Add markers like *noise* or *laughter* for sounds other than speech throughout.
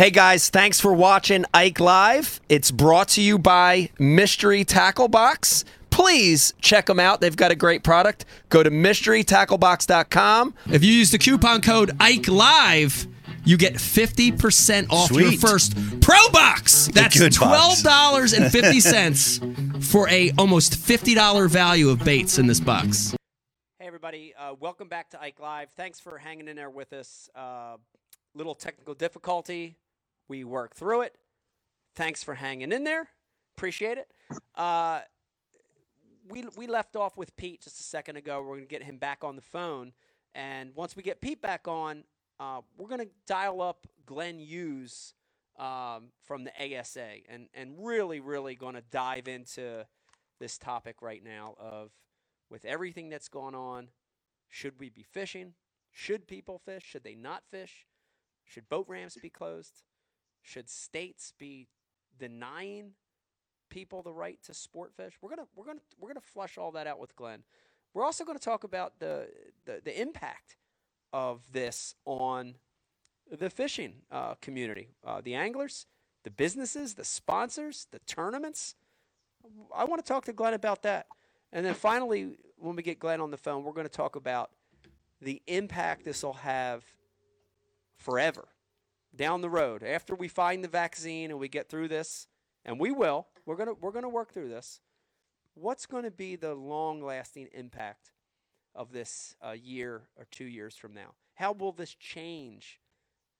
Hey guys, thanks for watching Ike Live. It's brought to you by Mystery Tackle Box. Please check them out. They've got a great product. Go to mysterytacklebox.com. If you use the coupon code Ike Live, you get 50% off your first Pro Box. That's $12.50 *laughs* for a almost $50 value of baits in this box. Hey everybody, uh, welcome back to Ike Live. Thanks for hanging in there with us. Uh, little technical difficulty. We work through it. Thanks for hanging in there. Appreciate it. Uh, we we left off with Pete just a second ago. We're going to get him back on the phone, and once we get Pete back on, uh, we're going to dial up Glenn Hughes um, from the ASA, and and really really going to dive into this topic right now of with everything that's going on. Should we be fishing? Should people fish? Should they not fish? Should boat ramps be closed? Should states be denying people the right to sport fish? We're gonna we're gonna we're gonna flush all that out with Glenn. We're also going to talk about the, the the impact of this on the fishing uh, community, uh, the anglers, the businesses, the sponsors, the tournaments. I want to talk to Glenn about that. And then finally, when we get Glenn on the phone, we're going to talk about the impact this will have forever down the road. After we find the vaccine and we get through this and we will we're going to we're going to work through this what's going to be the long lasting impact of this a year or 2 years from now? How will this change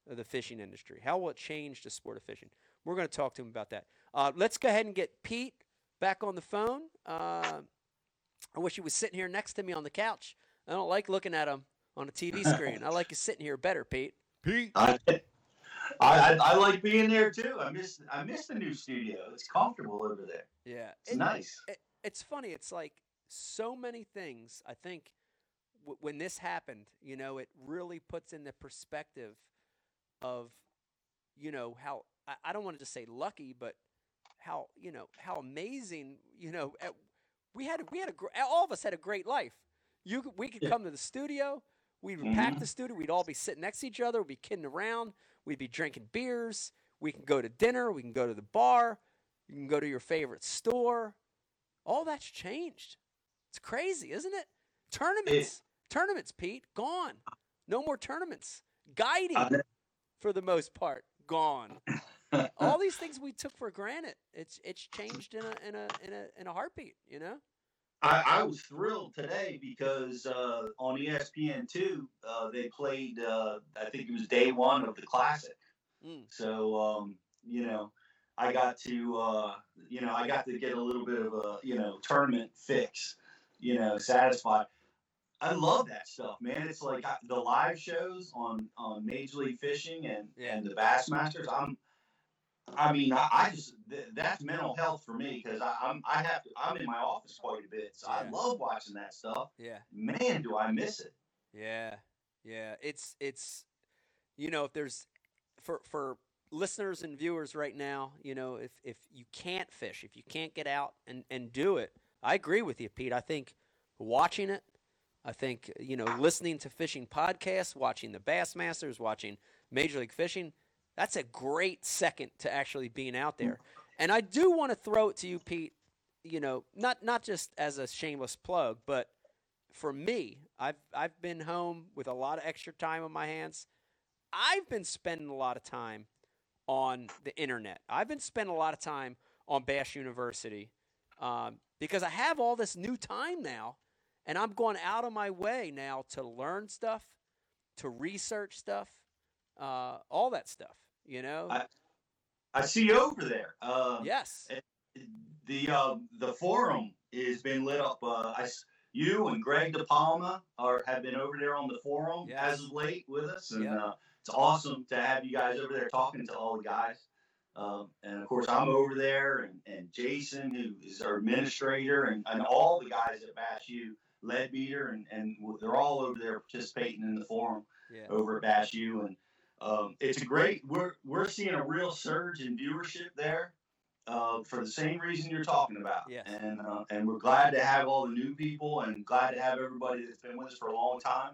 the fishing industry? How will it change the sport of fishing? We're going to talk to him about that. Uh, let's go ahead and get Pete back on the phone. Uh, I wish he was sitting here next to me on the couch. I don't like looking at him on a TV screen. I like you sitting here better Pete. Pete. I, I I like being there too. I miss I miss the new studio. It's comfortable over there. Yeah, It's nice. It, it's funny. It's like so many things. I think w- when this happened, you know, it really puts in the perspective of, you know, how I, I don't want to just say lucky, but how you know how amazing you know eh, we had we had a gr- all of us had a great life. You we could Yeah. come to the studio. We'd pack Mhm. the studio. We'd all be sitting next to each other. We'd be kidding around. We'd be drinking beers. We can go to dinner. We can go to the bar. You can go to your favorite store. All that's changed. It's crazy, isn't it? Tournaments, tournaments, Pete, gone. No more tournaments. Guiding, I- for the most part, gone. *laughs* All these things we took for granted, it's it's changed in a in a in a in a heartbeat. You know? I, I was thrilled today because uh, on ESPN two uh, they played. Uh, I think it was day one of the classic. Mm. So um, you know, I got to uh, you know I got to get a little bit of a you know tournament fix. You know, satisfied. I love that stuff, man. It's like I- the live shows on on Major League Fishing and Yeah. and the Bassmasters. I'm I mean, I, I just th- that's mental health for me because I'm I have to I'm in my office quite a bit, so Yeah. I love watching that stuff. Yeah. Man, do I miss it! Yeah, yeah. It's it's you know if there's for for listeners and viewers right now, you know if if you can't fish, if you can't get out and and do it, I agree with you, Pete. I think watching it, I think you know listening to fishing podcasts, watching the Bassmasters, watching Major League Fishing, that's a great second to actually being out there. And I do want to throw it to you, Pete. You know, not not just as a shameless plug, but for me, I've I've been home with a lot of extra time on my hands. I've been spending a lot of time on the internet. I've been spending a lot of time on Bass University um, because I have all this new time now, and I'm going out of my way now to learn stuff, to research stuff, uh, all that stuff. You know? I- I see you over there. Um, yes. The uh, the forum has been lit up. Uh, I you and Greg DiPalma are have been over there on the forum Yes. as of late with us, and Yeah. uh, it's awesome to have you guys over there talking to all the guys. Um, and of course, I'm over there, and, and Jason, who is our administrator, and, and all the guys at Bass U, Leadbeater, and, and they're all over there participating in the forum Yeah. over at Bass U, and um, it's a great. We're we're seeing a real surge in viewership there, uh, for the same reason you're talking about. Yes. And uh, and we're glad to have all the new people, and glad to have everybody that's been with us for a long time.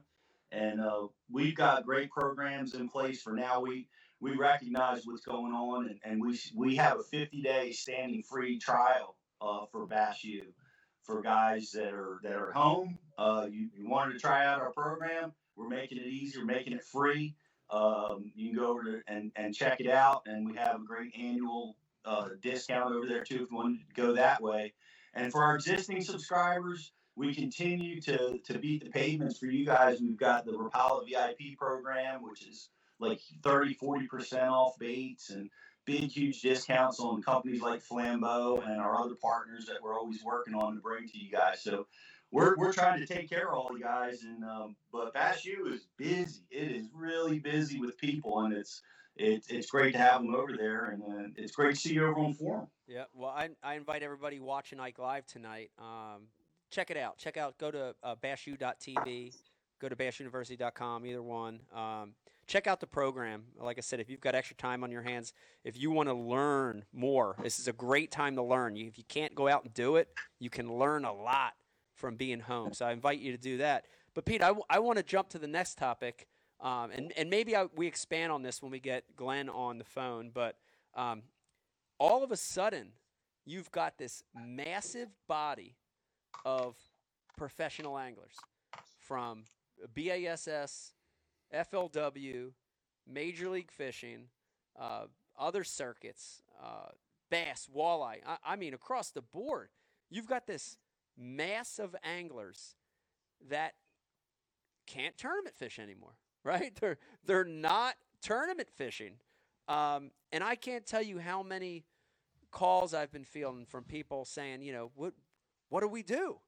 And uh, we've got great programs in place for now. We we recognize what's going on, and, and we we have a 50 day standing free trial uh, for Bass U for guys that are that are home. Uh, you, you wanted to try out our program, we're making it easy, we're making it free. Um, you can go over to and, and check it out, and we have a great annual uh, discount over there too if you want to go that way. And for our existing subscribers, we continue to to beat the pavements for you guys. We've got the Rapala VIP program, which is like 30, 40% off baits and big, huge discounts on companies like Flambeau and our other partners that we're always working on to bring to you guys. So we're, we're trying to take care of all you guys. And um, but Bass U is busy. It is really busy with people, and it's it's it's great to have them over there, and uh, it's great to see you over on forum. Yeah, well, I, I invite everybody watching Ike Live tonight. Um, check it out. Check out. Go to uh, bassu.tv. Go to bassuniversity.com. Either one. Um, check out the program. Like I said, if you've got extra time on your hands, if you want to learn more, this is a great time to learn. You, if you can't go out and do it, you can learn a lot from being home. So I invite you to do that. But Pete, I, w- I want to jump to the next topic, um, and and maybe I, we expand on this when we get Glenn on the phone. But um, all of a sudden, you've got this massive body of professional anglers from BASS FLW, Major League Fishing, uh, other circuits, uh, bass, walleye. I, I mean, across the board, you've got this mass of anglers that can't tournament fish anymore, *laughs* right? They're they're not tournament fishing, um, and I can't tell you how many calls I've been feeling from people saying, you know, what what do we do?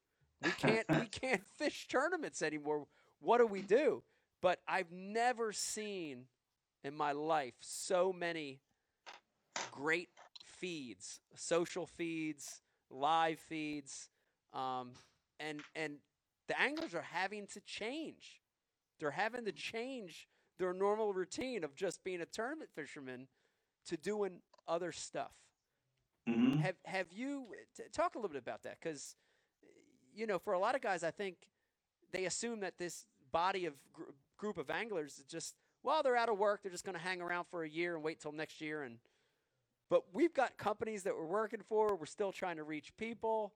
We can't we *laughs* can't fish tournaments anymore. What do we do? But I've never seen in my life so many great feeds, social feeds, live feeds, um, and and the anglers are having to change. They're having to change their normal routine of just being a tournament fisherman to doing other stuff. Mm-hmm. Have have you t- talk a little bit about that? Because you know, for a lot of guys, I think they assume that this body of gr- group of anglers is just well they're out of work they're just going to hang around for a year and wait till next year and but we've got companies that we're working for we're still trying to reach people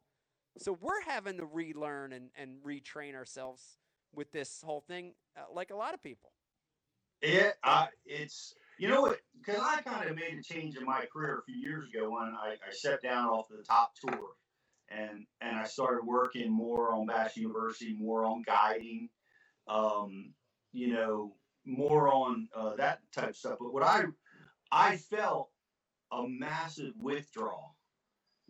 so we're having to relearn and, and retrain ourselves with this whole thing uh, like a lot of people it it's you know what because i kind of made a change in my career a few years ago when i, I stepped down off the top tour and and i started working more on bash university more on guiding um, you know, more on uh, that type of stuff. But what I I felt a massive withdrawal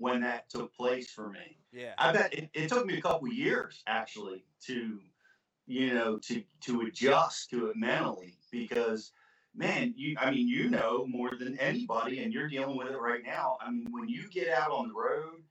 when that took place for me. yeah I bet it, it took me a couple years actually to you know to to adjust to it mentally because man you I mean you know more than anybody and you're dealing with it right now. I mean when you get out on the road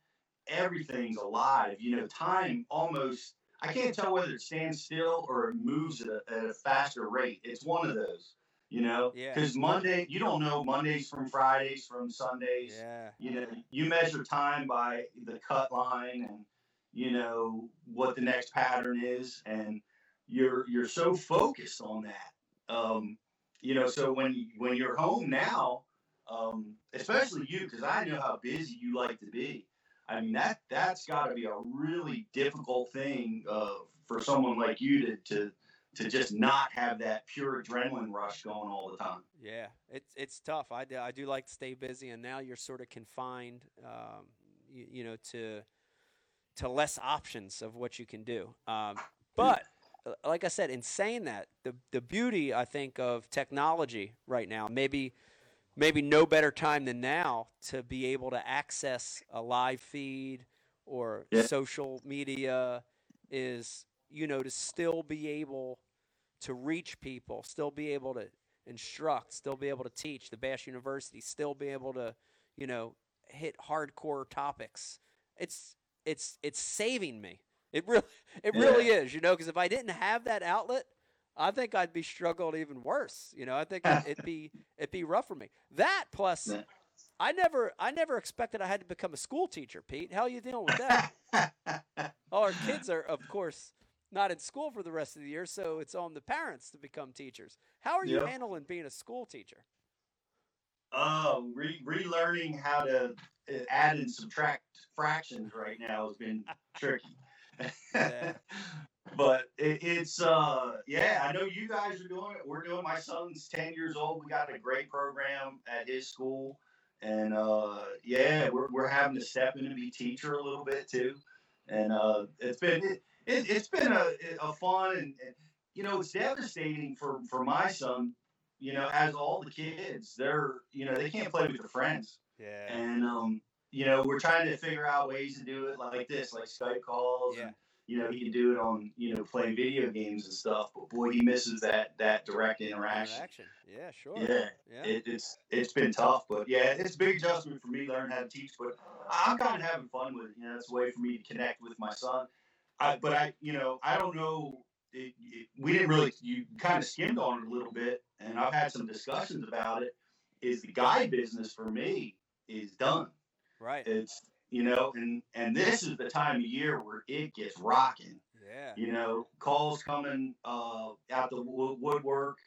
everything's alive. You know time almost I can't tell whether it stands still or it moves at a, at a faster rate. It's one of those, you know. Yeah. Because Monday, you don't know Mondays from Fridays from Sundays. yeah You know, you measure time by the cut line and you know what the next pattern is, and you're you're so focused on that. Um, you know, so when when you're home now, um, especially you, because I know how busy you like to be. I mean that that's got to be a really difficult thing uh, for someone like you to, to to just not have that pure adrenaline rush going all the time. Yeah, it's it's tough. I do, I do like to stay busy, and now you're sort of confined, um, you, you know, to to less options of what you can do. Um, but uh, like I said, in saying that, the the beauty I think of technology right now, maybe maybe no better time than now to be able to access a live feed or Yeah. social media is you know to still be able to reach people, still be able to instruct, still be able to teach. The Bass University still be able to, you know, hit hardcore topics. It's it's it's saving me. It really *laughs* it really is, you know, because if I didn't have that outlet, I think I'd be struggling even worse. You know, I think it, it'd be *laughs* it'd be rough for me. That plus, Yeah. I never I never expected I had to become a school teacher. Pete, how are you dealing with that? *laughs* All our kids are, of course, not in school for the rest of the year, so it's on the parents to become teachers. How are you Yeah. handling being a school teacher? Uh, re- relearning how to uh, add and subtract fractions right now has been *laughs* tricky. Yeah. *laughs* but it, it's uh yeah i know you guys are doing it we're doing my son's 10 years old we got a great program at his school and uh yeah we're, we're having to step in and be teacher a little bit too and uh it's been it, it, it's been a, a fun and, and you know it's devastating for for my son you know as all the kids they're you know they can't play with their friends Yeah. and um you know we're trying to figure out ways to do it like this like skype calls Yeah. and you know he can do it on you know playing video games and stuff but boy he misses that that direct interaction Interaction. Yeah, sure. yeah Yeah. it, it's it's been tough but yeah it's a big adjustment for me to learn how to teach but i'm kind of having fun with it you know it's a way for me to connect with my son I, but i you know i don't know it, it, we didn't really you kind of skimmed on it a little bit and i've had some discussions about it is the guy business for me is done. Right. it's you know and and this is the time of year where it gets rocking. Yeah. you know calls coming uh out the wo- woodwork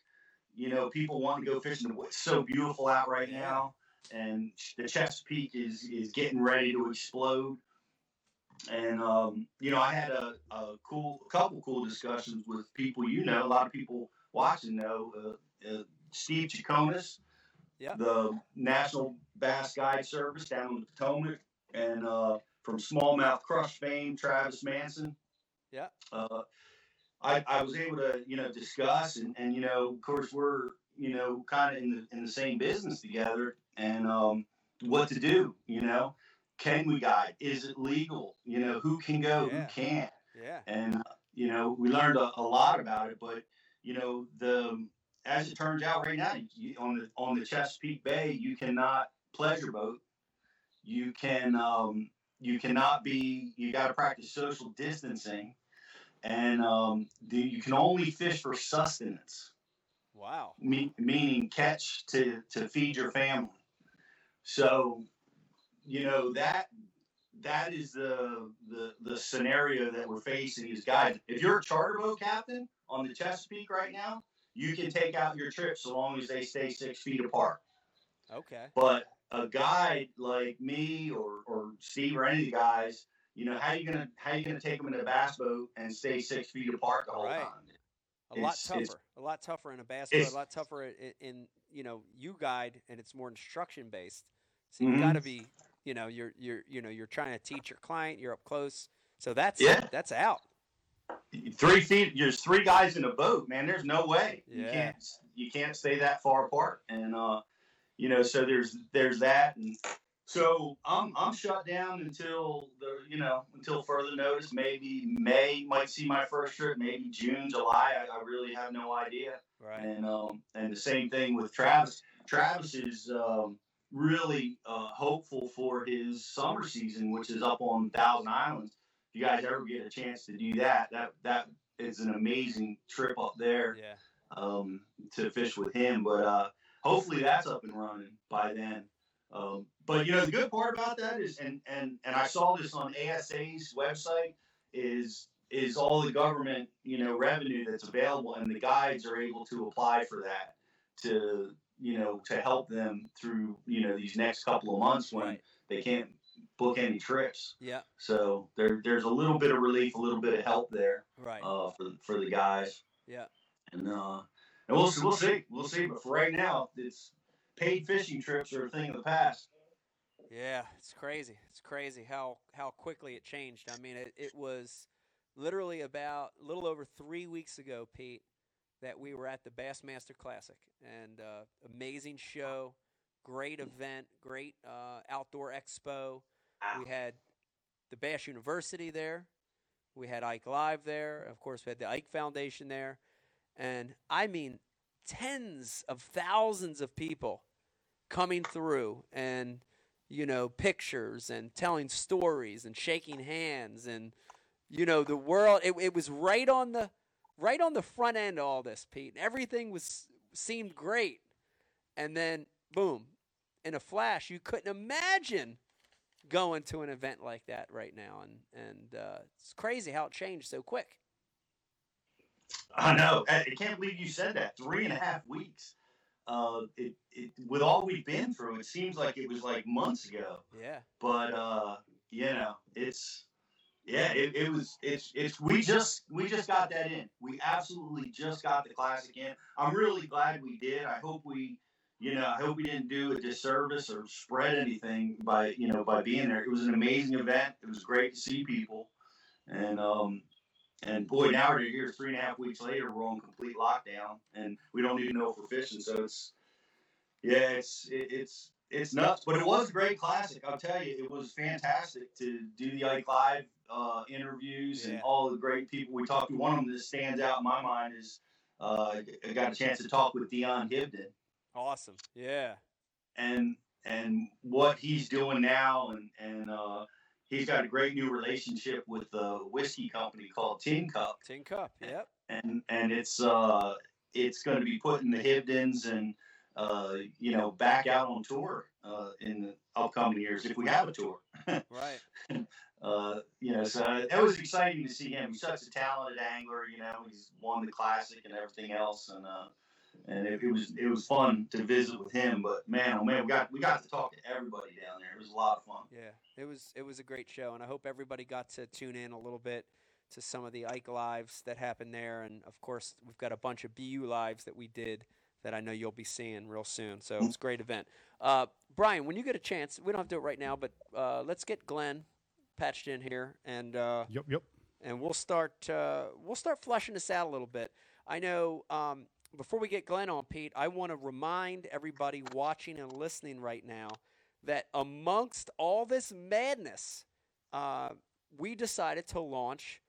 you know people want to go fishing. It's so beautiful out right now and the chesapeake is is getting ready to explode and um you know i had a, a cool a couple cool discussions with people you know a lot of people watching know uh, uh, steve chaconas Yeah. the national bass guide service down in the potomac and uh from smallmouth crush fame travis manson Yeah. uh, I, I was able to you know discuss and, and you know of course we're you know kind of in the in the same business together and um, what to do you know can we guide? Is it legal? You know who can go Yeah. who can't? Yeah. and you know we learned a, a lot about it but you know the as it turns out right now you, on the on the chesapeake bay you cannot pleasure boat. You can um, you cannot be you got to practice social distancing. And um, the, you can only fish for sustenance. Wow. me, meaning catch to, to feed your family. So you know that that is the, the the scenario that we're facing as guys if you're a charter boat captain on the chesapeake right now you can take out your trips so long as they stay six feet apart Okay. but a guide like me or, or Steve or any of the guys, you know, how you gonna how you gonna take them in a bass boat and stay six feet apart the whole Right. time? A lot It's- it's- tougher. A lot tougher in a bass boat. A lot tougher in, in you know you guide, and it's more instruction based. So you mm-hmm. got to be you know you're you're you know you're trying to teach your client. You're up close. So that's Yeah. that's out. Three feet. There's three guys in a boat, man. There's no way you can't you can't stay that far apart. And uh, you know, so there's there's that, and so I'm I'm shut down until the you know until further notice. Maybe May might see my first trip. Maybe June, July. I, I really have no idea. Right. and um, and the same thing with Travis. Travis is um, really uh, hopeful for his summer season, which is up on Thousand Islands. If you guys ever get a chance to do that, that that is an amazing trip up there Yeah. um, to fish with him. But uh, hopefully that's up and running by then. Um, but you know the good part about that is, and and and I saw this on ASA's website is is all the government you know revenue that's available, and the guides are able to apply for that to you know to help them through you know these next couple of months when Right. they can't book any trips. Yeah. So there there's a little bit of relief, a little bit of help there Right. uh, for for the guys. Yeah. And uh, and we'll we'll see, we'll see. But for right now, it's paid fishing trips are a thing of the past. Yeah, it's crazy. It's crazy how how quickly it changed. I mean, it, it was literally about a little over three weeks ago, Pete, that we were at the Bassmaster Classic, and uh, amazing show, great event, great uh, outdoor expo. We had the Bass University there. We had Ike Live there. Of course, we had the Ike Foundation there. And I mean, tens of thousands of people coming through and, you know, pictures and telling stories and shaking hands. And, you know, the world, it, it was right on the. Right on the front end of all this, Pete. Everything was seemed great, and then boom, in a flash, you couldn't imagine going to an event like that right now, and and uh, it's crazy how it changed so quick. I know. I can't believe you said that. Three and a half weeks. uh, it, it with all we've been through, it seems like it was like months ago. Yeah. But uh, you know, it's yeah, it, it was it's it's we just we just got that in. We absolutely just got the classic in. I'm really glad we did. I hope we you know, I hope we didn't do a disservice or spread anything by, you know, by being there. It was an amazing event. It was great to see people. And um and boy, now we're here three and a half weeks later, we're on complete lockdown and we don't even know if we're fishing. So it's yeah, it's it, it's it's nuts. But it was a great classic. I'll tell you, it was fantastic to do the Ike Live uh, interviews and all the great people we talked to. One of them that stands out in my mind is uh, I got a chance to talk with Dion Hibdon Awesome. Yeah. and and what he's doing now and and uh, he's got a great new relationship with a whiskey company called Tin Cup Tin Cup. Yep. and and it's uh it's going to be putting the Hibdons and uh you know back out on tour uh in the upcoming years if we have a tour *laughs* Right. *laughs* uh you know so it was exciting to see him he's such a talented angler you know he's won the classic and everything else and uh and it, it was it was fun to visit with him but man oh man we got we got to talk to everybody down there it was a lot of fun Yeah, it was it was a great show, and I hope everybody got to tune in a little bit to some of the Ike lives that happened there, and of course we've got a bunch of BU lives that we did that I know you'll be seeing real soon. So it was a great event. Uh, Brian, when you get a chance, we don't have to do it right now, but uh, let's get Glenn patched in here, and uh, Yep, yep. and we'll start uh, we'll start fleshing this out a little bit. I know um, before we get Glenn on, Pete, I want to remind everybody watching and listening right now that amongst all this madness, uh, we decided to launch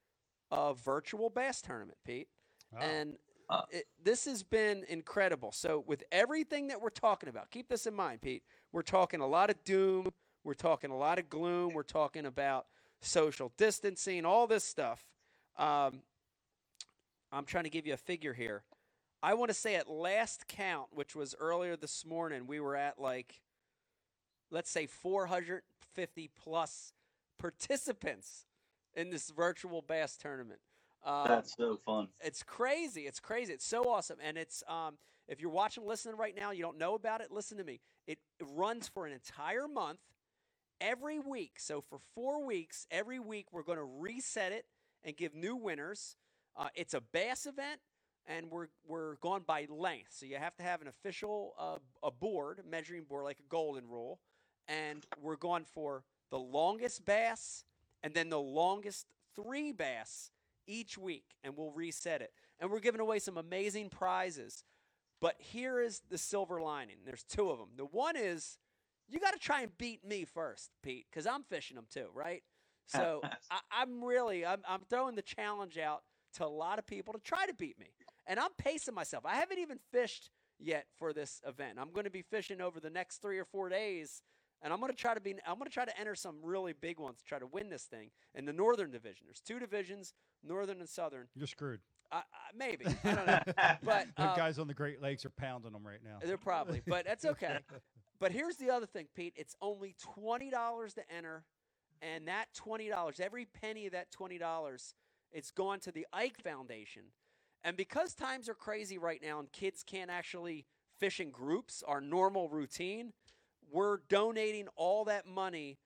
a virtual bass tournament, Pete, Wow. and Uh. it, this has been incredible. So with everything that we're talking about, keep this in mind, Pete. We're talking a lot of doom. We're talking a lot of gloom. We're talking about social distancing, all this stuff. Um, I'm trying to give you a figure here. I want to say at last count, which was earlier this morning, we were at like, let's say 450 plus participants in this virtual bass tournament. Um, that's so fun it's crazy. It's crazy. It's so awesome. And it's um, if you're watching, listening right now, you don't know about it. Listen to me. It, it runs for an entire month, every week. So for four weeks, every week we're going to reset it and give new winners. Uh, it's a bass event, and we're we're going by length. So you have to have an official uh, a board, measuring board, like a golden rule, and we're going for the longest bass and then the longest three bass each week, and we'll reset it. And we're giving away some amazing prizes. But here is the silver lining. There's two of them. The one is you got to try and beat me first, Pete, because I'm fishing them too, right? So *laughs* I, I'm really I'm, I'm throwing the challenge out to a lot of people to try to beat me, and I'm pacing myself. I haven't even fished yet for this event. I'm going to be fishing over the next three or four days, and I'm going to try to be I'm going to try to enter some really big ones to try to win this thing in the Northern Division. There's two divisions, Northern and Southern. You're screwed. I, I, maybe I don't know, *laughs* but the uh, guys on the Great Lakes are pounding them right now. they're probably, but that's okay. *laughs* But here's the other thing, Pete. It's only twenty dollars to enter, and that twenty dollars, every penny of that twenty dollars, it's gone to the Ike Foundation. And because times are crazy right now, and kids can't actually fish in groups, our normal routine, we're donating all that money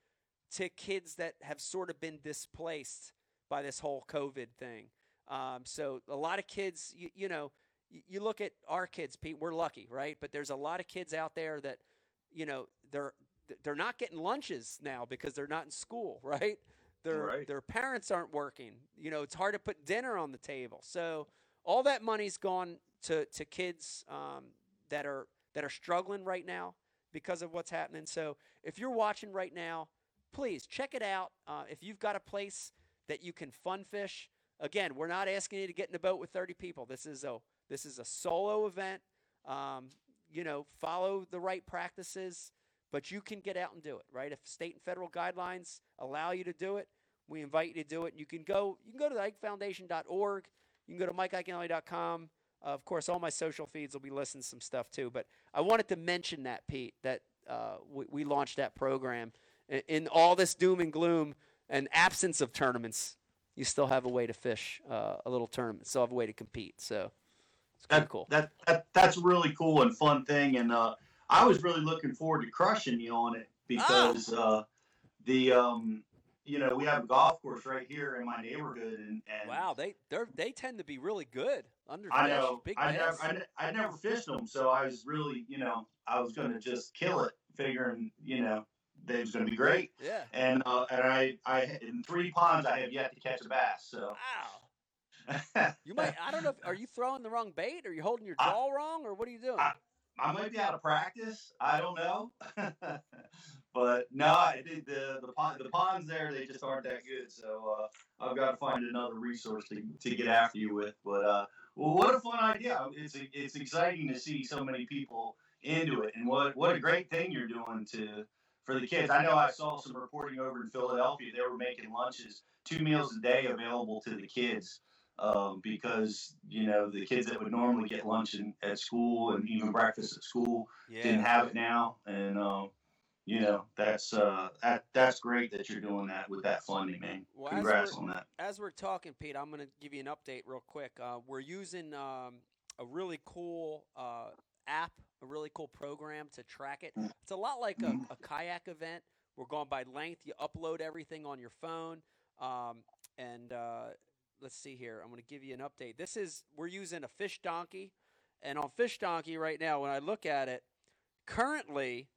to kids that have sort of been displaced by this whole COVID thing. Um, so a lot of kids, you, you know, you look at our kids, Pete. We're lucky, right? But there's a lot of kids out there that, you know, they're they're not getting lunches now because they're not in school, *laughs* right? Their Right. their parents aren't working. You know, it's hard to put dinner on the table. So all that money's gone to to kids um, that are that are struggling right now because of what's happening. So if you're watching right now, please check it out. Uh, if you've got a place that you can fun fish, again, we're not asking you to get in a boat with 30 people. This is a this is a solo event. Um, you know, follow the right practices, but you can get out and do it. Right? If state and federal guidelines allow you to do it, we invite you to do it. You can go. You can go to IkeFoundation.org. You can go to MikeIaconelli.com. Uh, of course, all my social feeds will be listing some stuff too. But I wanted to mention that, Pete, that uh, we, we launched that program. In, in all this doom and gloom and absence of tournaments, you still have a way to fish uh, a little tournament. Still have a way to compete. So It's that, cool. That, that that's a really cool and fun thing, and uh, I was really looking forward to crushing you on it because uh, the um, you know we have a golf course right here in my neighborhood, and, and Wow, they they they tend to be really good under I know big I never. I, I never fished them, so I was really you know I was going to just kill it, figuring you know they was going to be great, yeah. and uh, and I I in three ponds I have yet to catch a bass, so. Wow. *laughs* You might. I don't know. If, are you throwing the wrong bait? Are you holding your I- jaw wrong, or what are you doing? I- I might be out of practice. I don't know, *laughs* but no, I did the the pond, the ponds there. They just aren't that good. So uh, I've got to find another resource to, to get after you with. But uh, well, what a fun idea! It's it's exciting to see so many people into it, and what what a great thing you're doing to for the kids. I know I saw some reporting over in Philadelphia. They were making lunches, two meals a day available to the kids um, because you know the kids that would normally get lunch in, at school and even breakfast at school didn't have it now, and um, you know that's uh, that that's great that you're doing that with that funding, man. Well, Congrats on that. As we're talking, Pete, I'm going to give you an update real quick. Uh, we're using um, a really cool uh, app, a really cool program to track it. It's a lot like a, a kayak event. We're going by length. You upload everything on your phone, um, and uh, let's see here. I'm going to give you an update. This is we're using a Fish Donkey, and on Fish Donkey right now, when I look at it, currently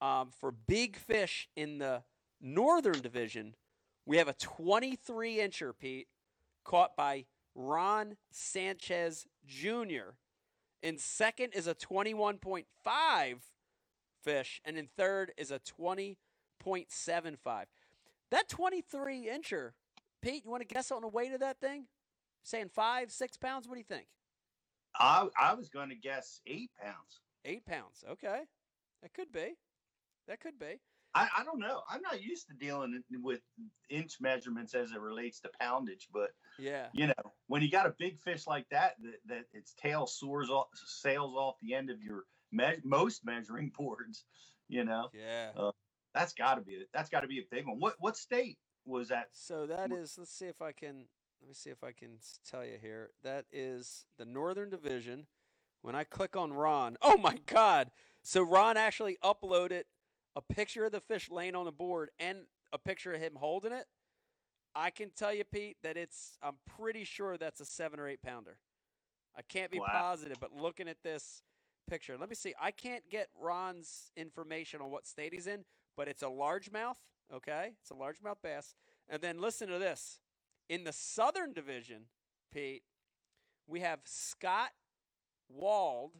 um, for big fish in the Northern Division, we have a 23 incher, Pete, caught by Ron Sanchez Jr. In second is a 21.5 fish, and in third is a 20.75. That 23 incher, Pete, you want to guess on the weight of that thing? Saying five, six pounds? What do you think? I I was going to guess eight pounds. Eight pounds. Okay. That could be. That could be. I, I don't know. I'm not used to dealing with inch measurements as it relates to poundage, but Yeah. you know, when you got a big fish like that, that, that its tail soars off, sails off the end of your me- most measuring *laughs* boards, you know, Yeah. Uh, that's got to be that's got to be a big one. What what state was that? So that is. Let's see if I can. Let me see if I can tell you here. That is the Northern Division. When I click on Ron, *laughs* oh my God! So Ron actually uploaded a picture of the fish laying on the board and a picture of him holding it. I can tell you, Pete, that it's. I'm pretty sure that's a seven or eight pounder. I can't be Wow. positive, but looking at this picture, let me see. I can't get Ron's information on what state he's in, but it's a largemouth. Okay, it's a largemouth bass. And then listen to this. In the Southern Division, Pete, we have Scott Wald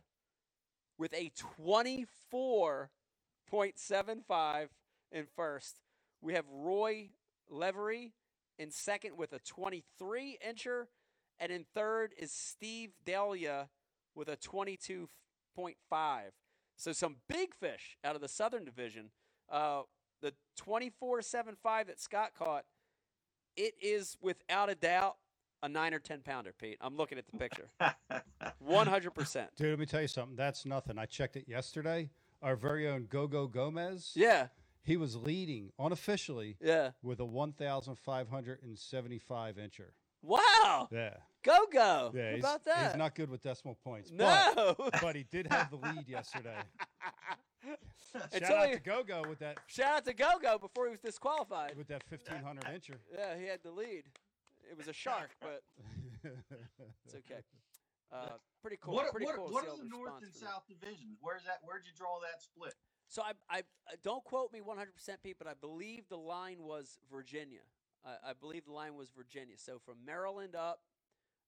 with a 24.75 in first. We have Roy Levery in second with a 23 incher. And in third is Steve Delia with a 22.5. So some big fish out of the Southern Division. Uh, the 24.75 that Scott caught, it is without a doubt a nine or 10 pounder, Pete. I'm looking at the picture. *laughs* 100%. Dude, let me tell you something. That's nothing. I checked it yesterday. Our very own Gogo Gomez. Yeah, He was leading unofficially yeah. with a 1,575 incher. Wow. Yeah. Go, go. Yeah. He's, about that? He's not good with decimal points. no. But, but he did have the lead yesterday. *laughs* *laughs* It's Shout out only- to Gogo with that Shout out to Go Go before he was disqualified. with that 1,500 incher. *laughs* Yeah, he had the lead. It was a shark, *laughs* but it's okay. Uh, pretty cool. what pretty what, cool. what are the the North and for that. South divisions? Where's that? Where'd you draw that split? So I, I, I don't quote me 100%, Pete, but I believe the line was Virginia. I, I believe the line was Virginia. So from Maryland up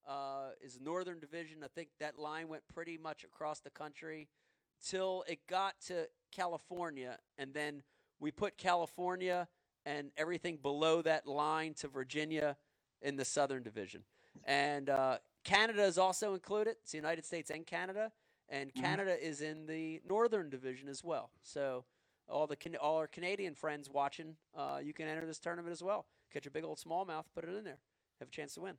uh, is Northern Division. I think that line went pretty much across the country till it got to California, and then we put California and everything below that line to Virginia in the Southern Division. And uh, Canada is also included. It's the United States and Canada, and Mhm. Canada is in the Northern Division as well. So all the Can- all our Canadian friends watching, uh, you can enter this tournament as well. Catch a big old smallmouth, put it in there, have a chance to win.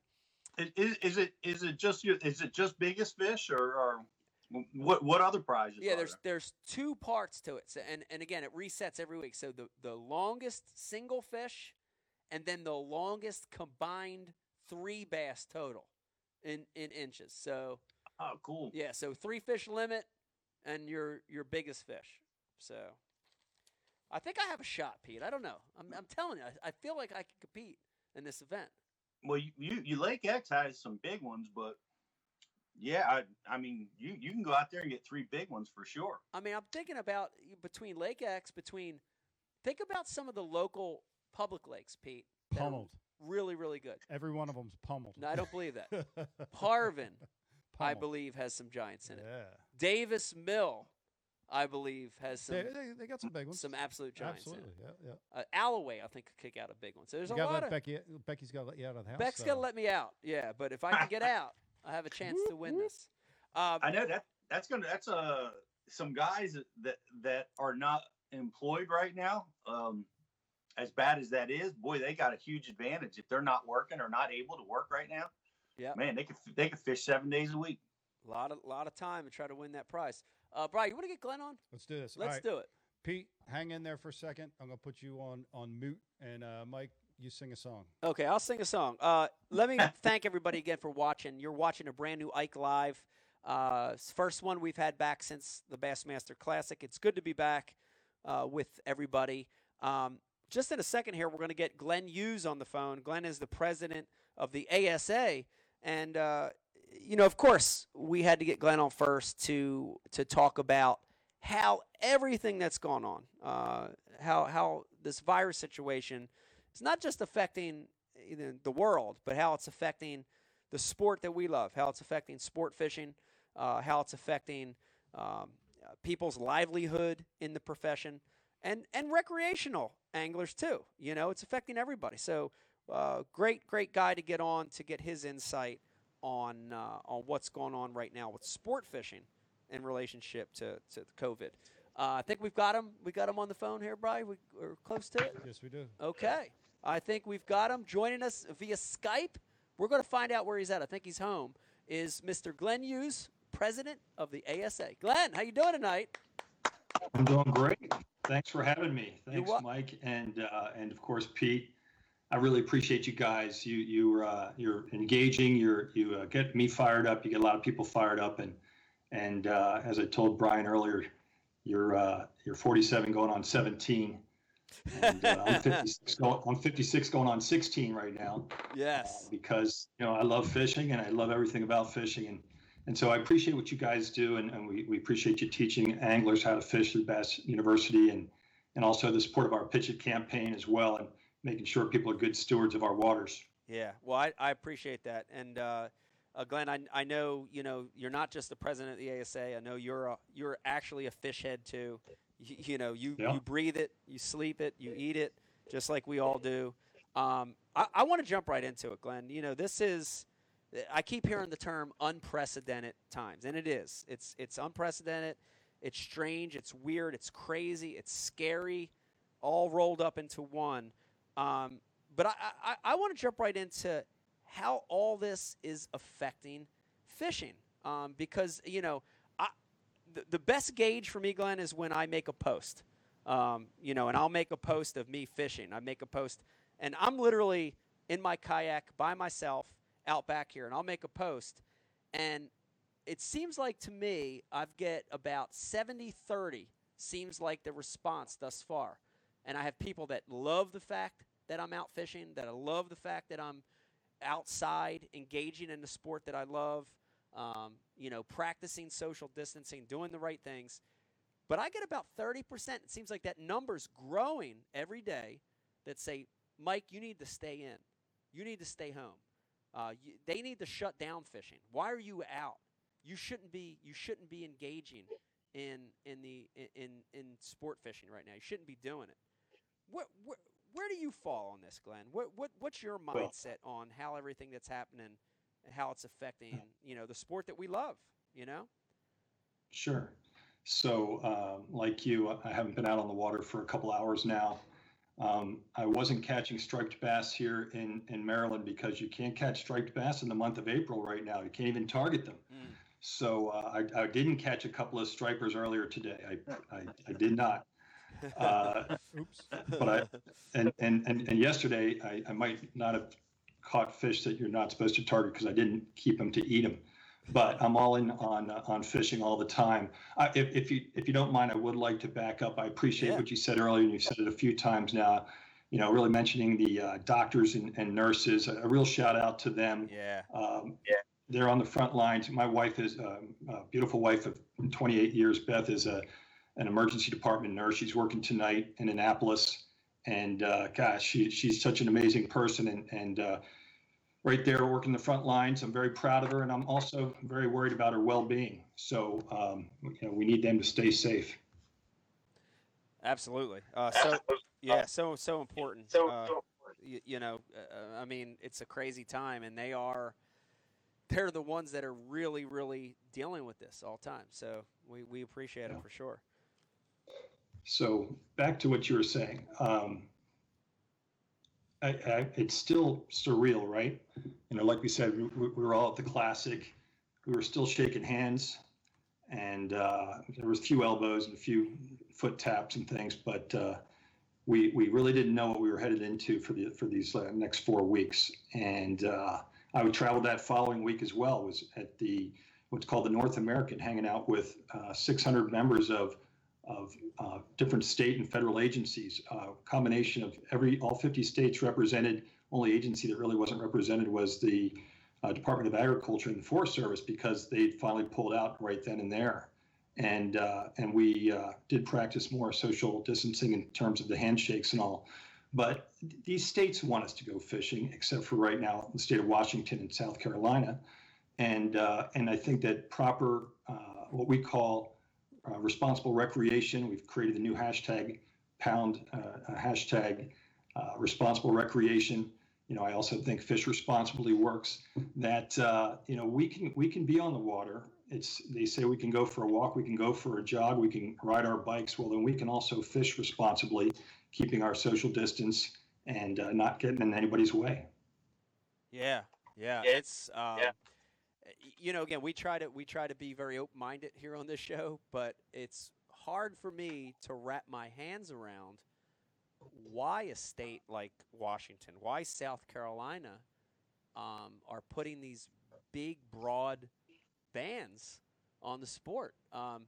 Is, is it is it just is it just biggest fish or, or what what other prizes? Yeah, there's there? there's two parts to it, so, and and again it resets every week. So the the longest single fish, and then the longest combined three bass total in in inches. So Oh, cool. Yeah, so three fish limit, and your your biggest fish. So, I think I have a shot, Pete. I don't know. I'm I'm telling you, I, I feel like I can compete in this event. Well, you, you, you Lake X has some big ones, but yeah, I I mean, you you can go out there and get three big ones for sure. I mean, I'm thinking about between Lake X, between think about some of the local public lakes, Pete. that Pummeled. Really, really good. Every one of them's pummeled. No, I don't believe that. *laughs* Parvin, I believe, has some giants in it. Yeah. Davis Mill, I believe, has some They, they, they got some big ones. some absolute giants Absolutely. in it. Yeah, yeah. Uh, Alloway, I think, could kick out a big one. So there's You a gotta lot of Becky. Becky's got to let you out of the house. Beck's so- gonna let me out. Yeah, but if I can get out, I have a chance to win this. Um, I know that that's gonna that's uh some guys that that, that are not employed right now. Um, as bad as that is, boy, they got a huge advantage if they're not working or not able to work right now. Yeah, man, they could they could fish seven days a week. a lot of lot of time to try to win that prize. Uh, Brian, you want to get Glenn on? Let's do this. Let's right, do it. Pete, hang in there for a second. I'm gonna put you on on mute, and uh, Mike, you sing a song. Okay, I'll sing a song. Uh, let me *laughs* thank everybody again for watching. You're watching a brand new Ike Live. Uh, first one we've had back since the Bassmaster Classic. It's good to be back uh, with everybody. Um, just in a second here, we're going to get Glenn Hughes on the phone. Glenn is the president of the ASA, and uh, you know, of course, we had to get Glenn on first to to talk about how everything that's gone on, uh, how how this virus situation is not just affecting the world, but how it's affecting the sport that we love, how it's affecting sport fishing, uh, how it's affecting um, people's livelihood in the profession, and and recreational anglers too. You know, it's affecting everybody. So, uh, great, great guy to get on to get his insight on uh, on what's going on right now with sport fishing in relationship to to COVID. Uh, I think we've got him. We got him on the phone here, Brian. We, we're close to it. Yes, we do. Okay. I think we've got him joining us via Skype. We're going to find out where he's at. I think he's home. Is Mr. Glenn Hughes, president of the ASA? Glenn, how you doing tonight? I'm doing great. Thanks for having me. Thanks, Mike, and uh, and of course Pete. I really appreciate you guys. You you uh, you're engaging. You're you uh, get me fired up. You get a lot of people fired up, and and uh, as I told Brian earlier, you're uh, you're 47 going on 17. And, uh, I'm *laughs* 56 going, I'm 56 going on 16 right now uh, Yes. because you know I love fishing and I love everything about fishing and and so I appreciate what you guys do and, and we, we appreciate you teaching anglers how to fish through Bass University and and also the support of our Pitch It campaign as well and making sure people are good stewards of our waters. Yeah. Well, I, I appreciate that. And uh, uh, Glenn, I, I know you know you're not just the president of the ASA. I know you're a, you're actually a fish head too. You, you know, you Yeah. you breathe it, you sleep it, you eat it, just like we all do. Um, I, I want to jump right into it, Glenn. You know, this is I keep hearing the term unprecedented times, and it is. It's it's unprecedented. It's strange. It's weird. It's crazy. It's scary, all rolled up into one. Um, but I, I, I want to jump right into how all this is affecting fishing, um, because you know, the, best gauge for me, Glenn, is when I make a post. Um, you know, and I'll make a post of me fishing. I make a post, and I'm literally in my kayak by myself out back here, and I'll make a post, and it seems like to me I've get about 70 30 seems like the response thus far. And I have people that love the fact that I'm out fishing, that I love the fact that I'm outside engaging in the sport that I love, um, you know, practicing social distancing, doing the right things. But I get about 30%. It seems like that number's growing every day that say, Mike, you need to stay in. You need to stay home. Uh, you, they need to shut down fishing. Why are you out? You shouldn't be. You shouldn't be engaging in in the in in sport fishing right now. You shouldn't be doing it. Where where, where do you fall on this, Glenn? What what what's your mindset on how everything that's happening, how it's affecting you know the sport that we love? You know. Sure. So, um, like you, I haven't been out on the water for a couple hours now. Um, I wasn't catching striped bass here in, in Maryland because you can't catch striped bass in the month of April right now. You can't even target them. Mm. So uh, I, I didn't catch a couple of stripers earlier today. I, I, I did not. *laughs* Uh, Oops. but I and and and, and yesterday I, I might not have caught fish that you're not supposed to target because I didn't keep them to eat them. but I'm all in on uh, on fishing all the time. I, if, if you if you don't mind, I would like to back up. I appreciate Yeah. what you said earlier, and you've said it a few times now. You know, really mentioning the uh, doctors and, and nurses. A, a real shout out to them. Yeah. Um, they're on the front lines. My wife is um, a beautiful wife of 28 years. Beth is a an emergency department nurse. She's working tonight in Annapolis, and uh, gosh, she, she's such an amazing person, and and uh, right there working the front lines. I'm very proud of her, and I'm also very worried about her well-being. So um, you know, we need them to stay safe. Absolutely. Uh, so yeah, so so important. Uh, you, you know, uh, I mean, it's a crazy time, and they are they're the ones that are really, really dealing with this all the time. So we, we appreciate Yeah. it for sure. So back to what you were saying. Um, I, I, it's still surreal, right? You know, like we said, we, we were all at the classic. We were still shaking hands, and uh, there was a few elbows and a few foot taps and things, but uh, we we really didn't know what we were headed into for the for these uh, next four weeks. And uh, I would travel that following week as well. Was at the what's called the North American, hanging out with uh, 600 members of of uh, different state and federal agencies, uh, combination of every all 50 states represented. Only agency that really wasn't represented was the uh, Department of Agriculture and the Forest Service because they finally pulled out right then and there. And uh, and we uh, did practice more social distancing in terms of the handshakes and all. But these states want us to go fishing, except for right now the state of Washington and South Carolina. And uh, and I think that proper what we call uh, responsible recreation. We've created a new hashtag, pound uh, hashtag uh, responsible recreation. You know, I also think fish responsibly works. That uh, you know we can we can be on the water. It's they say we can go for a walk, we can go for a jog, we can ride our bikes. Well, then we can also fish responsibly, keeping our social distance and uh, not getting in anybody's way. Yeah, yeah, Yeah, it's um, y- you know again we try to we try to be very open minded here on this show, but it's hard for me to wrap my hands around why a state like Washington, why South Carolina, um, are putting these big broad bans on the sport. Um,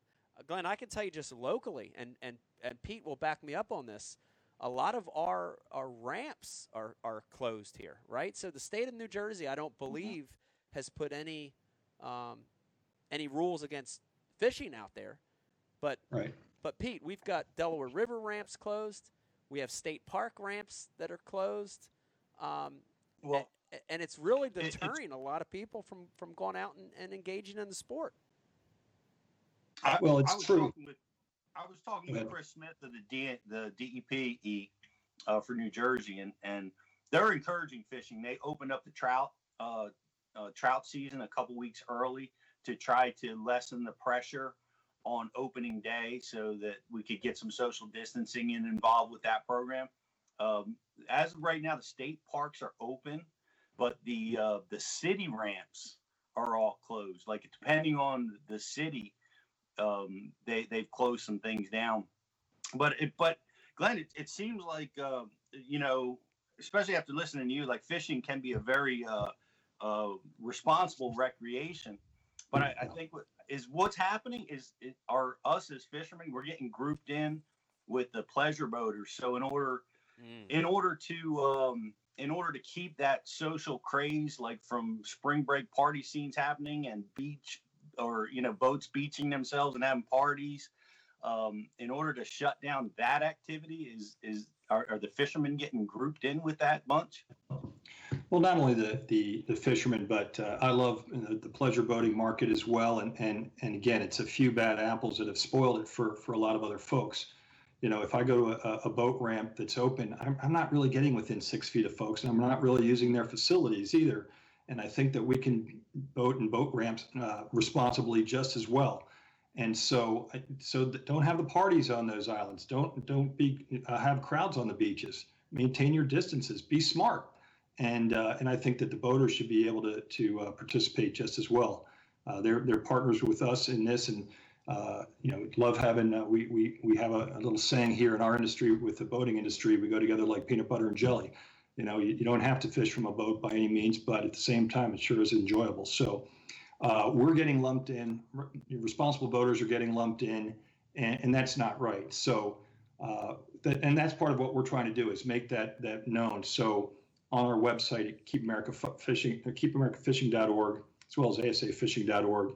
Glenn, I can tell you just locally, and, and, and Pete will back me up on this. A lot of our, our ramps are, are closed here, right? So the state of New Jersey, I don't believe, has put any um, any rules against fishing out there. But Right. but Pete, we've got Delaware River ramps closed. We have state park ramps that are closed. Um, Well, a- and it's really it- it's- deterring a lot of people from, from going out and, and engaging in the sport. I, Well, it's I true. With, I was talking Go with. Chris Smith of the D, the DEP uh, for New Jersey, and and they're encouraging fishing. They opened up the trout uh, uh, trout season a couple weeks early to try to lessen the pressure on opening day, so that we could get some social distancing in involved with that program. Um, as of right now, the state parks are open, but the uh, the city ramps are all closed. Like depending on the city, um, they they've closed some things down. But it, but Glenn, it, it seems like uh, you know, especially after listening to you, like fishing can be a very uh, uh, responsible recreation. But I, I think what is what's happening is it, are us as fishermen we're getting grouped in with the pleasure boaters. So in order in order to um, in order to keep that social craze like from spring break party scenes happening and beach or you know boats beaching themselves and having parties um, in order to shut down that activity is is are, are the fishermen getting grouped in with that bunch Well, not only the the, the fishermen, but uh, I love the, the pleasure boating market as well. And and and again, it's a few bad apples that have spoiled it for for a lot of other folks. You know, if I go to a, a boat ramp that's open, I'm, I'm not really getting within six feet of folks, and I'm not really using their facilities either. And I think that we can boat and boat ramps uh, responsibly just as well. And so, so don't have the parties on those islands. Don't don't be uh, have crowds on the beaches. Maintain your distances. Be smart and uh, and I think that the boaters should be able to to uh, participate just as well. Uh, they're they're partners with us in this, and uh, you know, love having. Uh, we we we have a, a little saying here in our industry with the boating industry. We go together like peanut butter and jelly. You know, you, you don't have to fish from a boat by any means, but at the same time, it sure is enjoyable. So. Uh, we're getting lumped in. Responsible voters are getting lumped in, and, and that's not right. So, uh, that, and that's part of what we're trying to do is make that that known. So, on our website, Keep America uh, KeepAmericaFishing.org, as well as ASAFishing.org,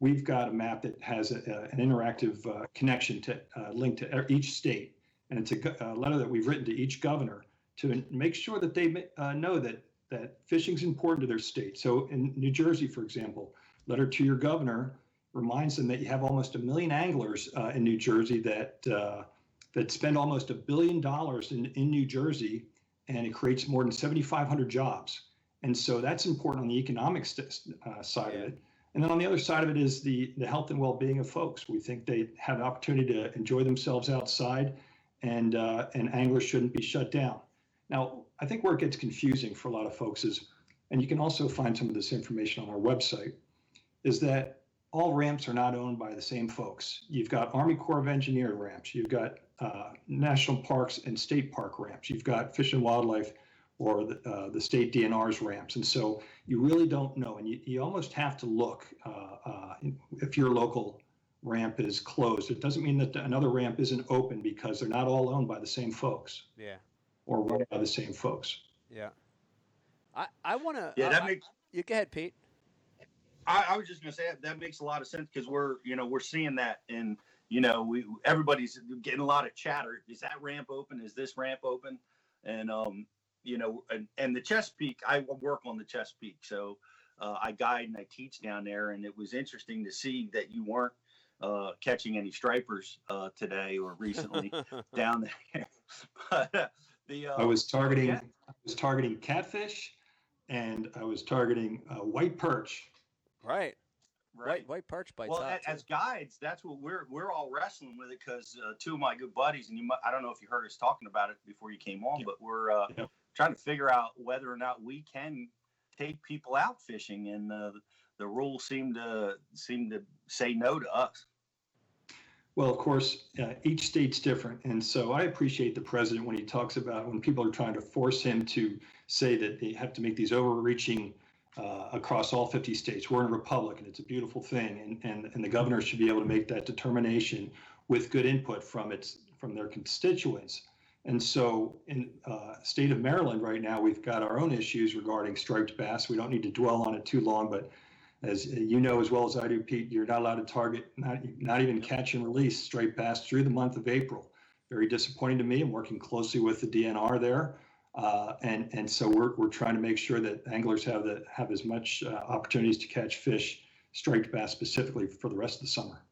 we've got a map that has a, a- an interactive uh, connection to uh, link to each state, and it's a, a letter that we've written to each governor to make sure that they uh, know that that fishing's important to their state. So in New Jersey, for example, letter to your governor reminds them that you have almost a million anglers uh, in New Jersey that uh, that spend almost a billion dollars in, in New Jersey, and it creates more than 7,500 jobs. And so that's important on the economic st- uh, side of it. And then on the other side of it is the the health and well-being of folks. We think they have an opportunity to enjoy themselves outside, and uh, and anglers shouldn't be shut down. Now, I think where it gets confusing for a lot of folks is, and you can also find some of this information on our website, is that all ramps are not owned by the same folks. You've got Army Corps of Engineer ramps, you've got uh, national parks and state park ramps, you've got Fish and Wildlife or the, uh, the state DNR's ramps. And so you really don't know, and you, you almost have to look uh, uh, if your local ramp is closed. It doesn't mean that another ramp isn't open because they're not all owned by the same folks Yeah. or run by the same folks. Yeah. I, I want to. Yeah, that makes. You go ahead, Pete. I, I was just gonna say that makes a lot of sense because we're you know we're seeing that and you know we everybody's getting a lot of chatter. Is that ramp open? Is this ramp open? And um you know and, and the Chesapeake, I work on the Chesapeake, so uh, I guide and I teach down there, and it was interesting to see that you weren't uh, catching any stripers uh, today or recently *laughs* down there. *laughs* but uh, the uh, I was targeting yeah. I was targeting catfish, and I was targeting uh, white perch. Right. right. White white perch bites well, out. as guides, that's what we're we're all wrestling with it because uh, two of my good buddies, and you, might, I don't know if you heard us talking about it before you came on, Yeah. but we're uh, Yeah. trying to figure out whether or not we can take people out fishing, and uh, the rules seem to seem to say no to us. Well, of course, uh, each state's different, and so I appreciate the president when he talks about when people are trying to force him to say that they have to make these overreaching uh, across all 50 states. We're in a republic, and it's a beautiful thing, and, and and the governor should be able to make that determination with good input from its from their constituents. And so, in uh, state of Maryland right now, we've got our own issues regarding striped bass. We don't need to dwell on it too long, but as you know as well as I do, Pete, you're not allowed to target, not, not even catch and release striped bass through the month of April. Very disappointing to me. I'm working closely with the DNR there. Uh, and, and so we're, we're trying to make sure that anglers have the, have as much uh, opportunities to catch fish, striped bass specifically for the rest of the summer.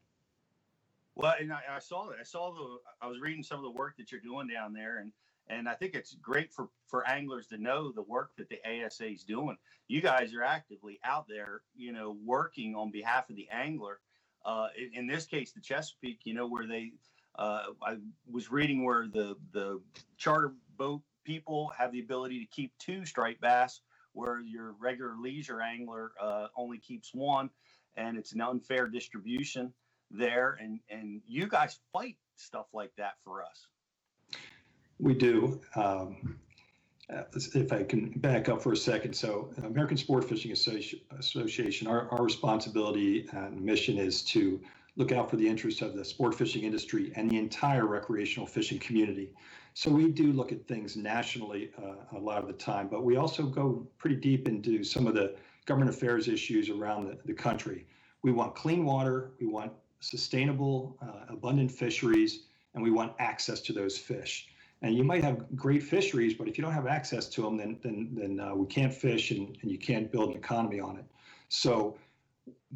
Well, and I, I saw that. I saw the. I was reading some of the work that you're doing down there, and and I think it's great for for anglers to know the work that the ASA is doing. You guys are actively out there, you know, working on behalf of the angler. Uh, in, in this case, the Chesapeake, you know, where they. Uh, I was reading where the the charter boat people have the ability to keep two striped bass, where your regular leisure angler uh, only keeps one, and it's an unfair distribution there and and you guys fight stuff like that for us We do. Um, if I can back up for a second. So, American Sport Fishing Associ- Association, our, our responsibility and mission is to look out for the interests of the sport fishing industry and the entire recreational fishing community. So, we do look at things nationally uh, a lot of the time, but we also go pretty deep into some of the government affairs issues around the, the country. We want clean water, we want sustainable, uh, abundant fisheries, and we want access to those fish. And you might have great fisheries, but if you don't have access to them, then then then uh, we can't fish, and, and you can't build an economy on it. So,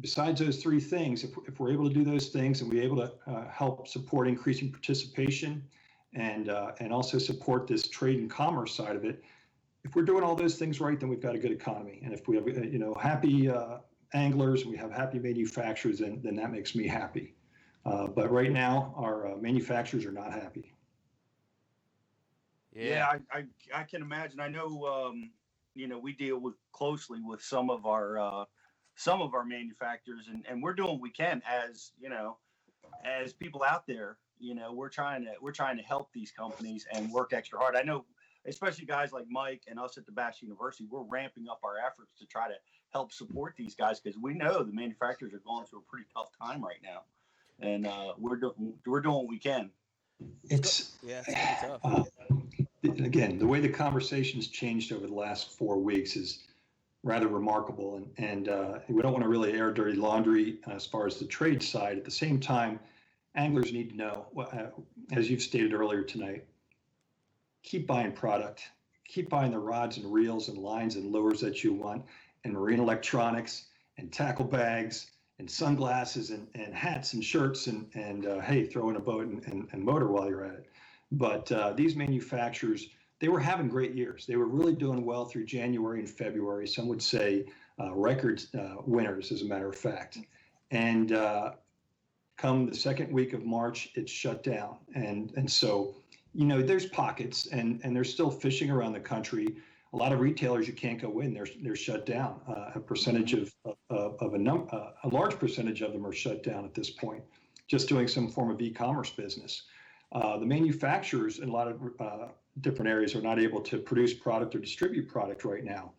besides those three things, if, if we're able to do those things and we're able to uh, help support increasing participation, and uh, and also support this trade and commerce side of it, if we're doing all those things right, then we've got a good economy. And if we have uh, you know happy uh, anglers, we have happy manufacturers, then then that makes me happy. Uh, but right now, our uh, manufacturers are not happy. yeah, I, I i can imagine i know um you know we deal with closely with some of our uh some of our manufacturers and and we're doing what we can as you know as people out there you know we're trying to we're trying to help these companies and work extra hard i know especially guys like Mike and us at the Bass University, we're ramping up our efforts to try to help support these guys because we know the manufacturers are going through a pretty tough time right now, and uh, we're doing we're doing what we can. It's Yeah, it's tough. uh, again the way the conversation's changed over the last four weeks is rather remarkable, and and uh, we don't want to really air dirty laundry as far as the trade side. At the same time, anglers need to know, uh, as you've stated earlier tonight, keep buying product, keep buying the rods and reels and lines and lures that you want, and marine electronics and tackle bags and sunglasses and, and hats and shirts and, and uh, hey, throw in a boat and, and, and motor while you're at it. But uh, these manufacturers, they were having great years. They were really doing well through January and February. Some would say uh, record uh, winners, as a matter of fact. And uh, come the second week of March, it's shut down. And, and so, you know, there's pockets and, and they're still fishing around the country. A lot of retailers you can't go in; they're they're shut down. Uh, a percentage of of, of a num uh, a large percentage of them are shut down at this point, just doing some form of e-commerce business. Uh, the manufacturers in a lot of uh, different areas are not able to produce product or distribute product right now.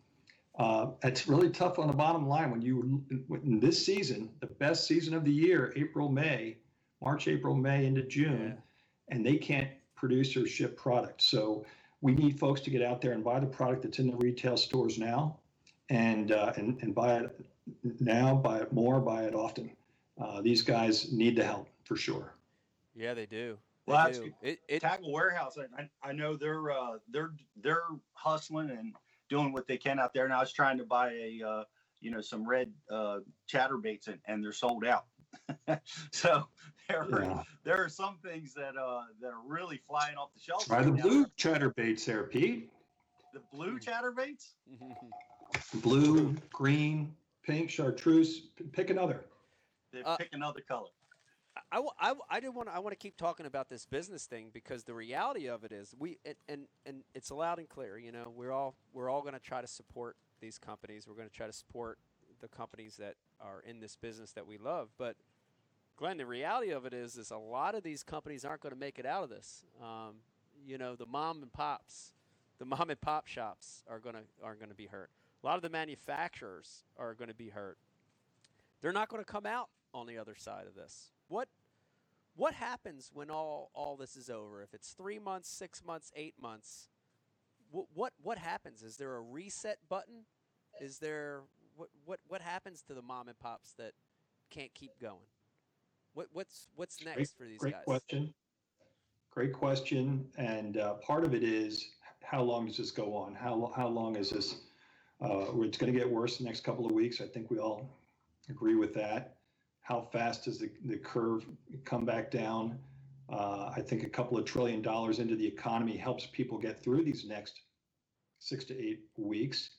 Uh, it's really tough on the bottom line when you in this season, the best season of the year, April, May, March, April, May into June, and they can't produce or ship product. So we need folks to get out there and buy the product that's in the retail stores now, and uh, and and buy it now, buy it more, buy it often. Uh, these guys need the help for sure. Yeah, they do. They Well, that's do. good. It, it, Tackle Warehouse, I, I- I know they're uh, they're they're hustling and doing what they can out there. And I was trying to buy a uh, you know some red uh, chatterbaits and, and they're sold out. *laughs* so there are, Yeah. there are some things that uh, that are really flying off the shelves. Try the right now. blue chatterbaits there, Pete. The blue chatterbaits. *laughs* Blue, green, pink, chartreuse. P- Pick another. They Uh, pick another color. I, I, I did want I want to keep talking about this business thing because the reality of it is we and, and and it's loud and clear. You know, we're all we're all going to try to support these companies. We're going to try to support the companies that are in this business that we love. But Glenn, the reality of it is is a lot of these companies aren't going to make it out of this. Um, you know, the mom and pops, the *laughs* mom and pop shops are going to are going to be hurt. A lot of the manufacturers are going to be hurt. They're not going to come out on the other side of this. What what happens when all all this is over? If it's three months, six months, eight months, what what what happens? Is there a reset button? Is there what what what happens to the mom and pops that can't keep going? What what's what's next for these Great guys? question. Great question. And uh, part of it is how long does this go on? How, how long is this? Uh, it's going to get worse the next couple of weeks. I think we all agree with that. How fast does the, the curve come back down? Uh, I think a couple of trillion dollars into the economy helps people get through these next six to eight weeks.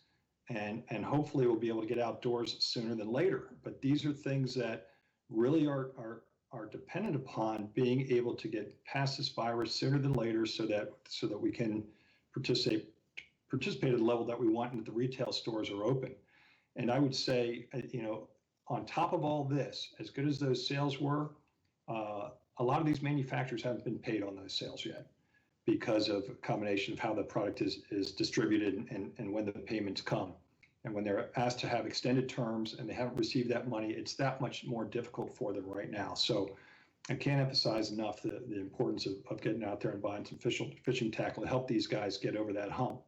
And, and hopefully we'll be able to get outdoors sooner than later. But these are things that really are, are are dependent upon being able to get past this virus sooner than later so that so that we can participate participate at the level that we want and that the retail stores are open and i would say uh, you know on top of all this as good as those sales were uh, a lot of these manufacturers haven't been paid on those sales yet because of a combination of how the product is is distributed and, and when the payments come and when they're asked to have extended terms and they haven't received that money, it's that much more difficult for them right now. So I can't emphasize enough the, the importance of, of getting out there and buying some fishing, fishing tackle to help these guys get over that hump.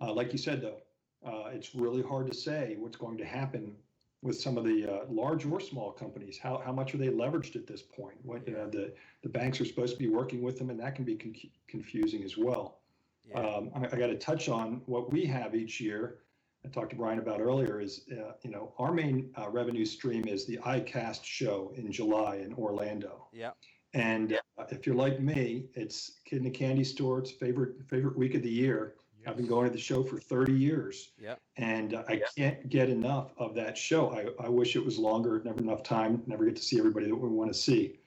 Uh, like you said, though, uh, it's really hard to say what's going to happen with some of the uh, large or small companies. How, how much are they leveraged at this point? What, you know, the, the banks are supposed to be working with them, and that can be con- confusing as well. Yeah. Um, I, I got to touch on what we have each year. I talked to Brian about earlier. Is uh, you know our main uh, revenue stream is the ICAST show in July in Orlando. yeah. And uh, if you're like me, it's kid in a candy store. It's favorite favorite week of the year. I've been going to the show for 30 years, Yeah. and uh, I can't get enough of that show. I, I wish it was longer. Never enough time. Never get to see everybody that we want to see.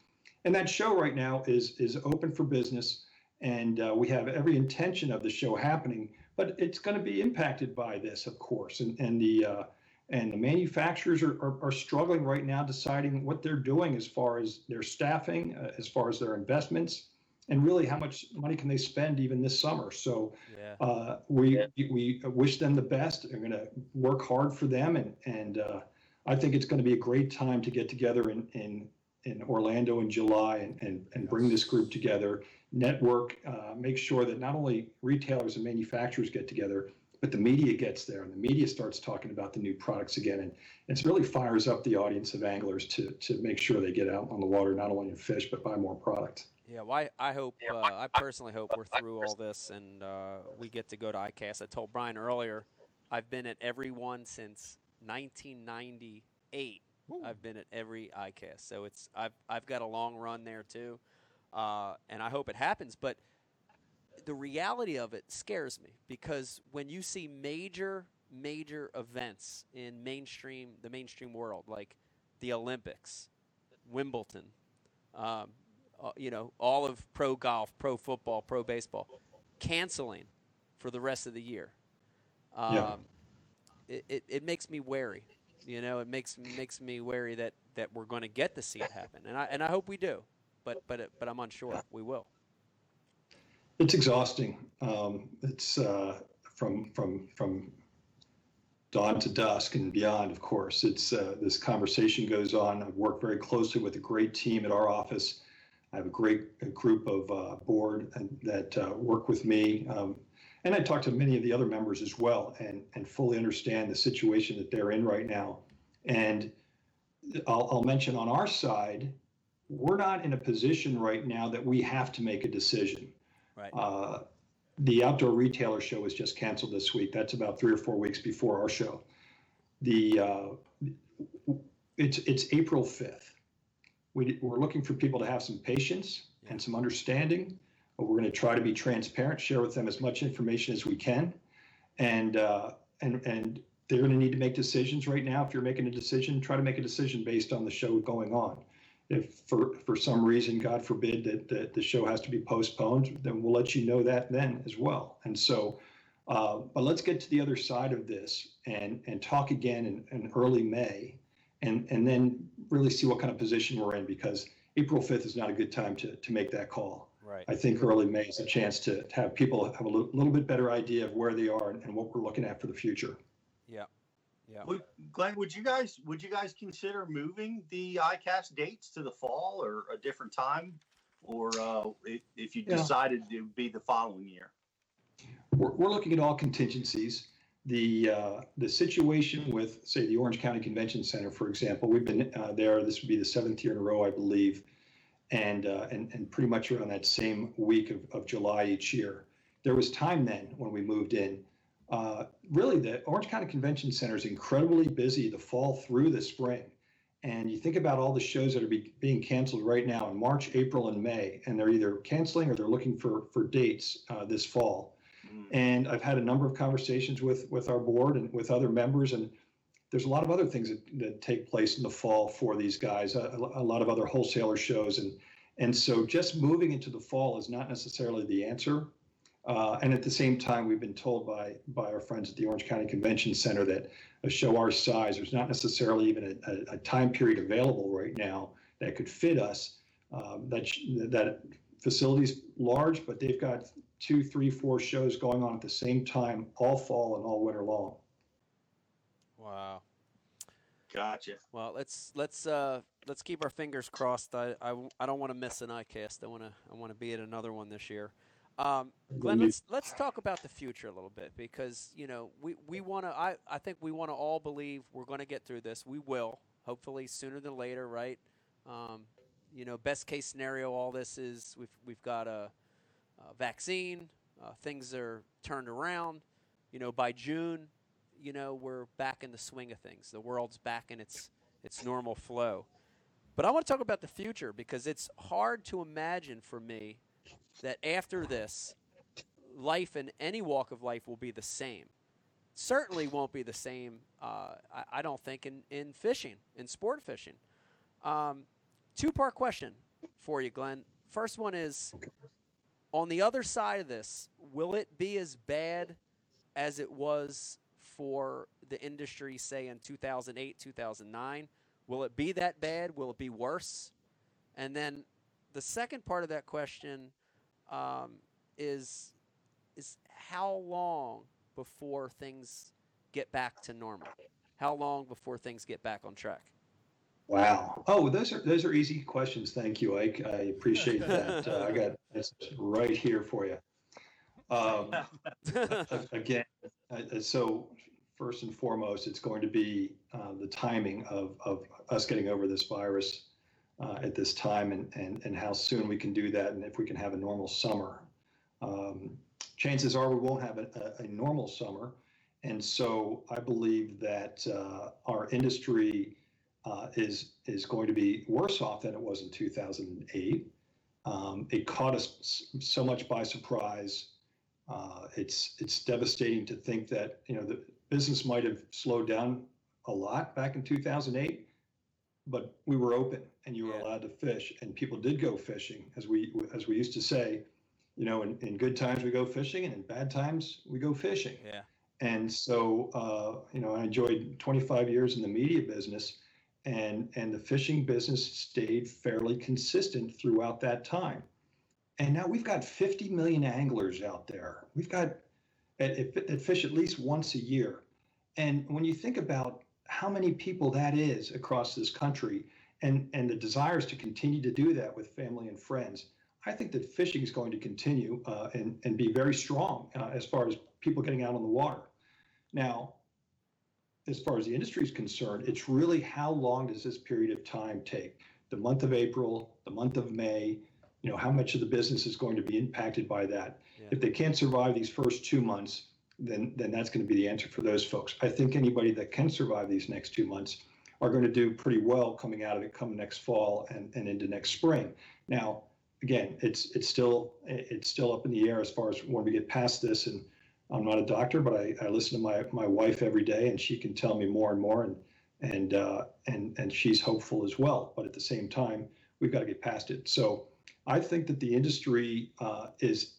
And that show right now is is open for business, and uh, we have every intention of the show happening. But it's going to be impacted by this, of course, and and the uh, and the manufacturers are, are, are struggling right now deciding what they're doing as far as their staffing, uh, as far as their investments, and really how much money can they spend even this summer. So Yeah. uh, we we wish them the best. We're going to work hard for them, and and uh, I think it's going to be a great time to get together in in, in Orlando in July and, and and bring this group together, network, uh, make sure that not only retailers and manufacturers get together, but the media gets there, and the media starts talking about the new products again, and it really fires up the audience of anglers to to make sure they get out on the water, not only to fish but buy more product. Yeah, well, I, I hope, uh, I personally hope we're through all this and uh, we get to go to ICAST. I told Brian earlier, I've been at every one since 1998. Woo. I've been at every ICAST, so it's I've I've got a long run there too, uh, and I hope it happens. But the reality of it scares me because when you see major major events in mainstream the mainstream world like the Olympics, Wimbledon, um, uh, you know, all of pro golf, pro football, pro baseball, canceling for the rest of the year. Um, Yeah. it, it, it makes me wary. You know, it makes makes me wary that, that we're going to get to see it happen, and I and I hope we do, but but it, but I'm unsure we will. It's exhausting. Um, it's uh, from from from dawn to dusk and beyond. Of course, it's uh, this conversation goes on. I've worked very closely with a great team at our office. I have a great group of uh, board and, that uh, work with me, um, and I talk to many of the other members as well, and and fully understand the situation that they're in right now. And I'll, I'll mention on our side, we're not in a position right now that we have to make a decision. Right. Uh, the outdoor retailer show was just canceled this week. That's about three or four weeks before our show. The uh, it's it's April fifth. We, we're looking for people to have some patience and some understanding. We're going to try to be transparent, share with them as much information as we can, and uh, and and they're going to need to make decisions right now. If you're making a decision, try to make a decision based on the show going on if for, for some reason, God forbid, that, that the show has to be postponed, then we'll let you know that then as well. And so, uh, but let's get to the other side of this and, and talk again in, in early May and, and then really see what kind of position we're in because April 5th is not a good time to, to make that call. Right. I think early May is a chance to, to have people have a little, little bit better idea of where they are and, and what we're looking at for the future. Yeah. Yeah. Would, Glenn, would you guys would you guys consider moving the ICAST dates to the fall or a different time, or uh, if, if you Yeah. decided it would be the following year? we're, we're looking at all contingencies. The uh, the situation with, say, the Orange County Convention Center, for example, we've been uh, there. This would be the seventh year in a row, I believe, and uh, and and pretty much around that same week of, of July each year. There was time then when we moved in. Uh, really, the Orange County Convention Center is incredibly busy the fall through the spring. And you think about all the shows that are be, being canceled right now in March, April, and May, and they're either canceling or they're looking for for dates uh, this fall. Mm. And I've had a number of conversations with with our board and with other members, and there's a lot of other things that, that take place in the fall for these guys. A, a lot of other wholesaler shows, and and so just moving into the fall is not necessarily the answer. Uh, and at the same time, we've been told by by our friends at the Orange County Convention Center that a show our size, there's not necessarily even a, a, a time period available right now that could fit us. Um, that that facility's large, but they've got two, three, four shows going on at the same time, all fall and all winter long. Wow. Gotcha. Well, let's let's uh let's keep our fingers crossed. I I don't want to miss an ICAST. I want to I want to be at another one this year. Um, Glenn, let's let's talk about the future a little bit because you know we we want to. I I think we want to all believe we're going to get through this. We will, hopefully sooner than later, right? Um, you know, best case scenario, all this is we've we've got a, a vaccine. Uh, things are turned around. You know, by June, you know we're back in the swing of things. The world's back in its its normal flow. But I want to talk about the future because it's hard to imagine for me that after this, life in any walk of life will be the same. Certainly won't be the same, uh, I, I don't think, in, in fishing, in sport fishing. Um, Two part question for you, Glenn. First one is on the other side of this, will it be as bad as it was for the industry, say, in 2008, 2009? Will it be that bad? Will it be worse? And then the second part of that question um, is is how long before things get back to normal? How long before things get back on track? Wow. Oh, those are those are easy questions. Thank you, Ike. I appreciate that. *laughs* Uh, I got this right here for you. Um, *laughs* again, uh, so first and foremost, it's going to be uh, the timing of, of us getting over this virus uh, at this time and, and, and how soon we can do that and if we can have a normal summer. Um, chances are we won't have a, a, a, normal summer. And so I believe that uh, our industry uh, is, is going to be worse off than it was in 2008. Um, it caught us so much by surprise. Uh, it's it's devastating to think that you know the business might have slowed down a lot back in 2008, but we were open and you were yeah. allowed to fish, and people did go fishing, as we as we used to say. You know, in, in good times we go fishing, and in bad times we go fishing. Yeah. And so, uh, you know, I enjoyed 25 years in the media business, and and the fishing business stayed fairly consistent throughout that time. And now we've got 50 million anglers out there. We've got that, fish at least once a year. And when you think about how many people that is across this country and, and the desires to continue to do that with family and friends, I think that fishing is going to continue uh, and, and be very strong uh, as far as people getting out on the water. Now, as far as the industry is concerned, it's really how long does this period of time take? The month of April, the month of May, you know, how much of the business is going to be impacted by that. Yeah. If they can't survive these first two months, then then that's going to be the answer for those folks. I think anybody that can survive these next two months are going to do pretty well coming out of it come next fall and, and into next spring. Now, again, it's it's still it's still up in the air as far as when we get past this. And I'm not a doctor, but I, I listen to my my wife every day, and she can tell me more and more, and and uh, and and she's hopeful as well. But at the same time, we've got to get past it. So I think that the industry uh, is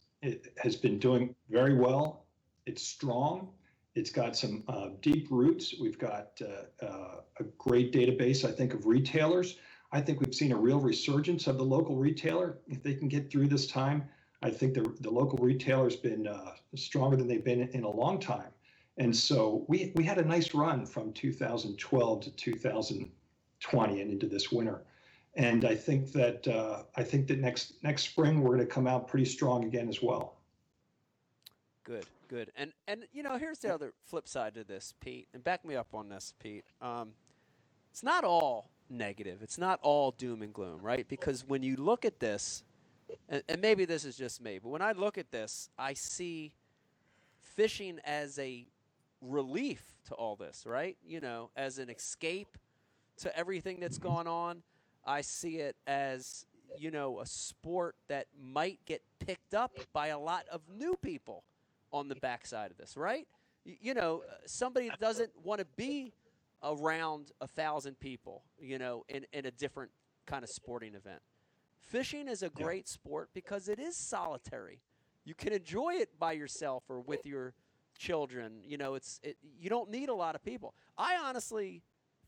has been doing very well. It's strong. It's got some uh, deep roots. We've got uh, uh, a great database, I think, of retailers. I think we've seen a real resurgence of the local retailer. If they can get through this time, I think the, the local retailer has been uh, stronger than they've been in, in a long time. And so we, we had a nice run from 2012 to 2020 and into this winter and I think that uh, I think that next next spring we're going to come out pretty strong again as well. Good, good, and and you know here's the other flip side to this, Pete, and back me up on this, Pete. Um, it's not all negative. It's not all doom and gloom, right? Because when you look at this, and, and maybe this is just me, but when I look at this, I see fishing as a relief to all this, right? You know, as an escape to everything that's gone on I see it as you know a sport that might get picked up by a lot of new people on the backside of this, right? You, know, somebody that doesn't want to be around a thousand people, you know, in, in a different kind of sporting event. Fishing is a great yeah. sport because it is solitary. You can enjoy it by yourself or with your children. You know, it's it, you don't need a lot of people. I honestly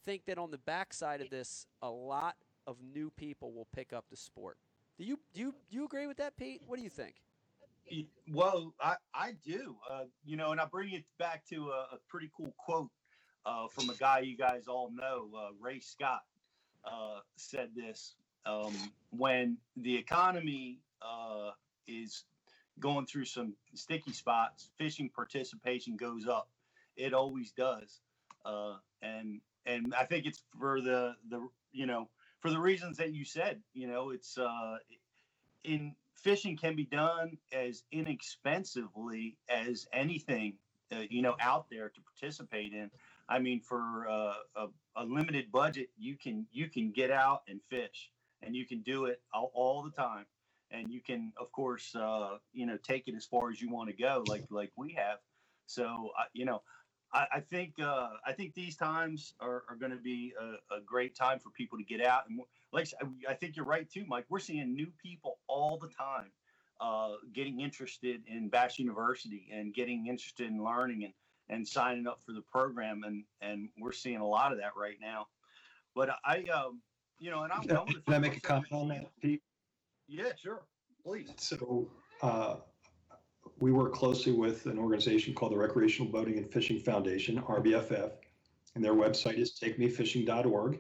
think that on the backside of this, a lot of new people will pick up the sport. Do you do you, do you agree with that, Pete? What do you think? Well, I, I do. Uh, you know, and I bring it back to a, a pretty cool quote uh, from a guy you guys all know, uh, Ray Scott, uh, said this um, when the economy uh, is going through some sticky spots, fishing participation goes up. It always does, uh, and and I think it's for the the you know for the reasons that you said. You know, it's uh, in fishing can be done as inexpensively as anything uh, you know out there to participate in. I mean, for uh, a, a, limited budget, you can you can get out and fish, and you can do it all, all the time, and you can, of course, uh, you know, take it as far as you want to go, like like we have. So, you know, I, I think uh, I think these times are, are going to be a, a, great time for people to get out and like I think you're right too, Mike. We're seeing new people all the time uh, getting interested in Bass University and getting interested in learning and and signing up for the program and and we're seeing a lot of that right now. But I um, you know, and I'm, can, I, can I make a comment on that, Pete? Yeah, sure. Please. So uh, we work closely with an organization called the Recreational Boating and Fishing Foundation, RBFF, and their website is takemefishing.org.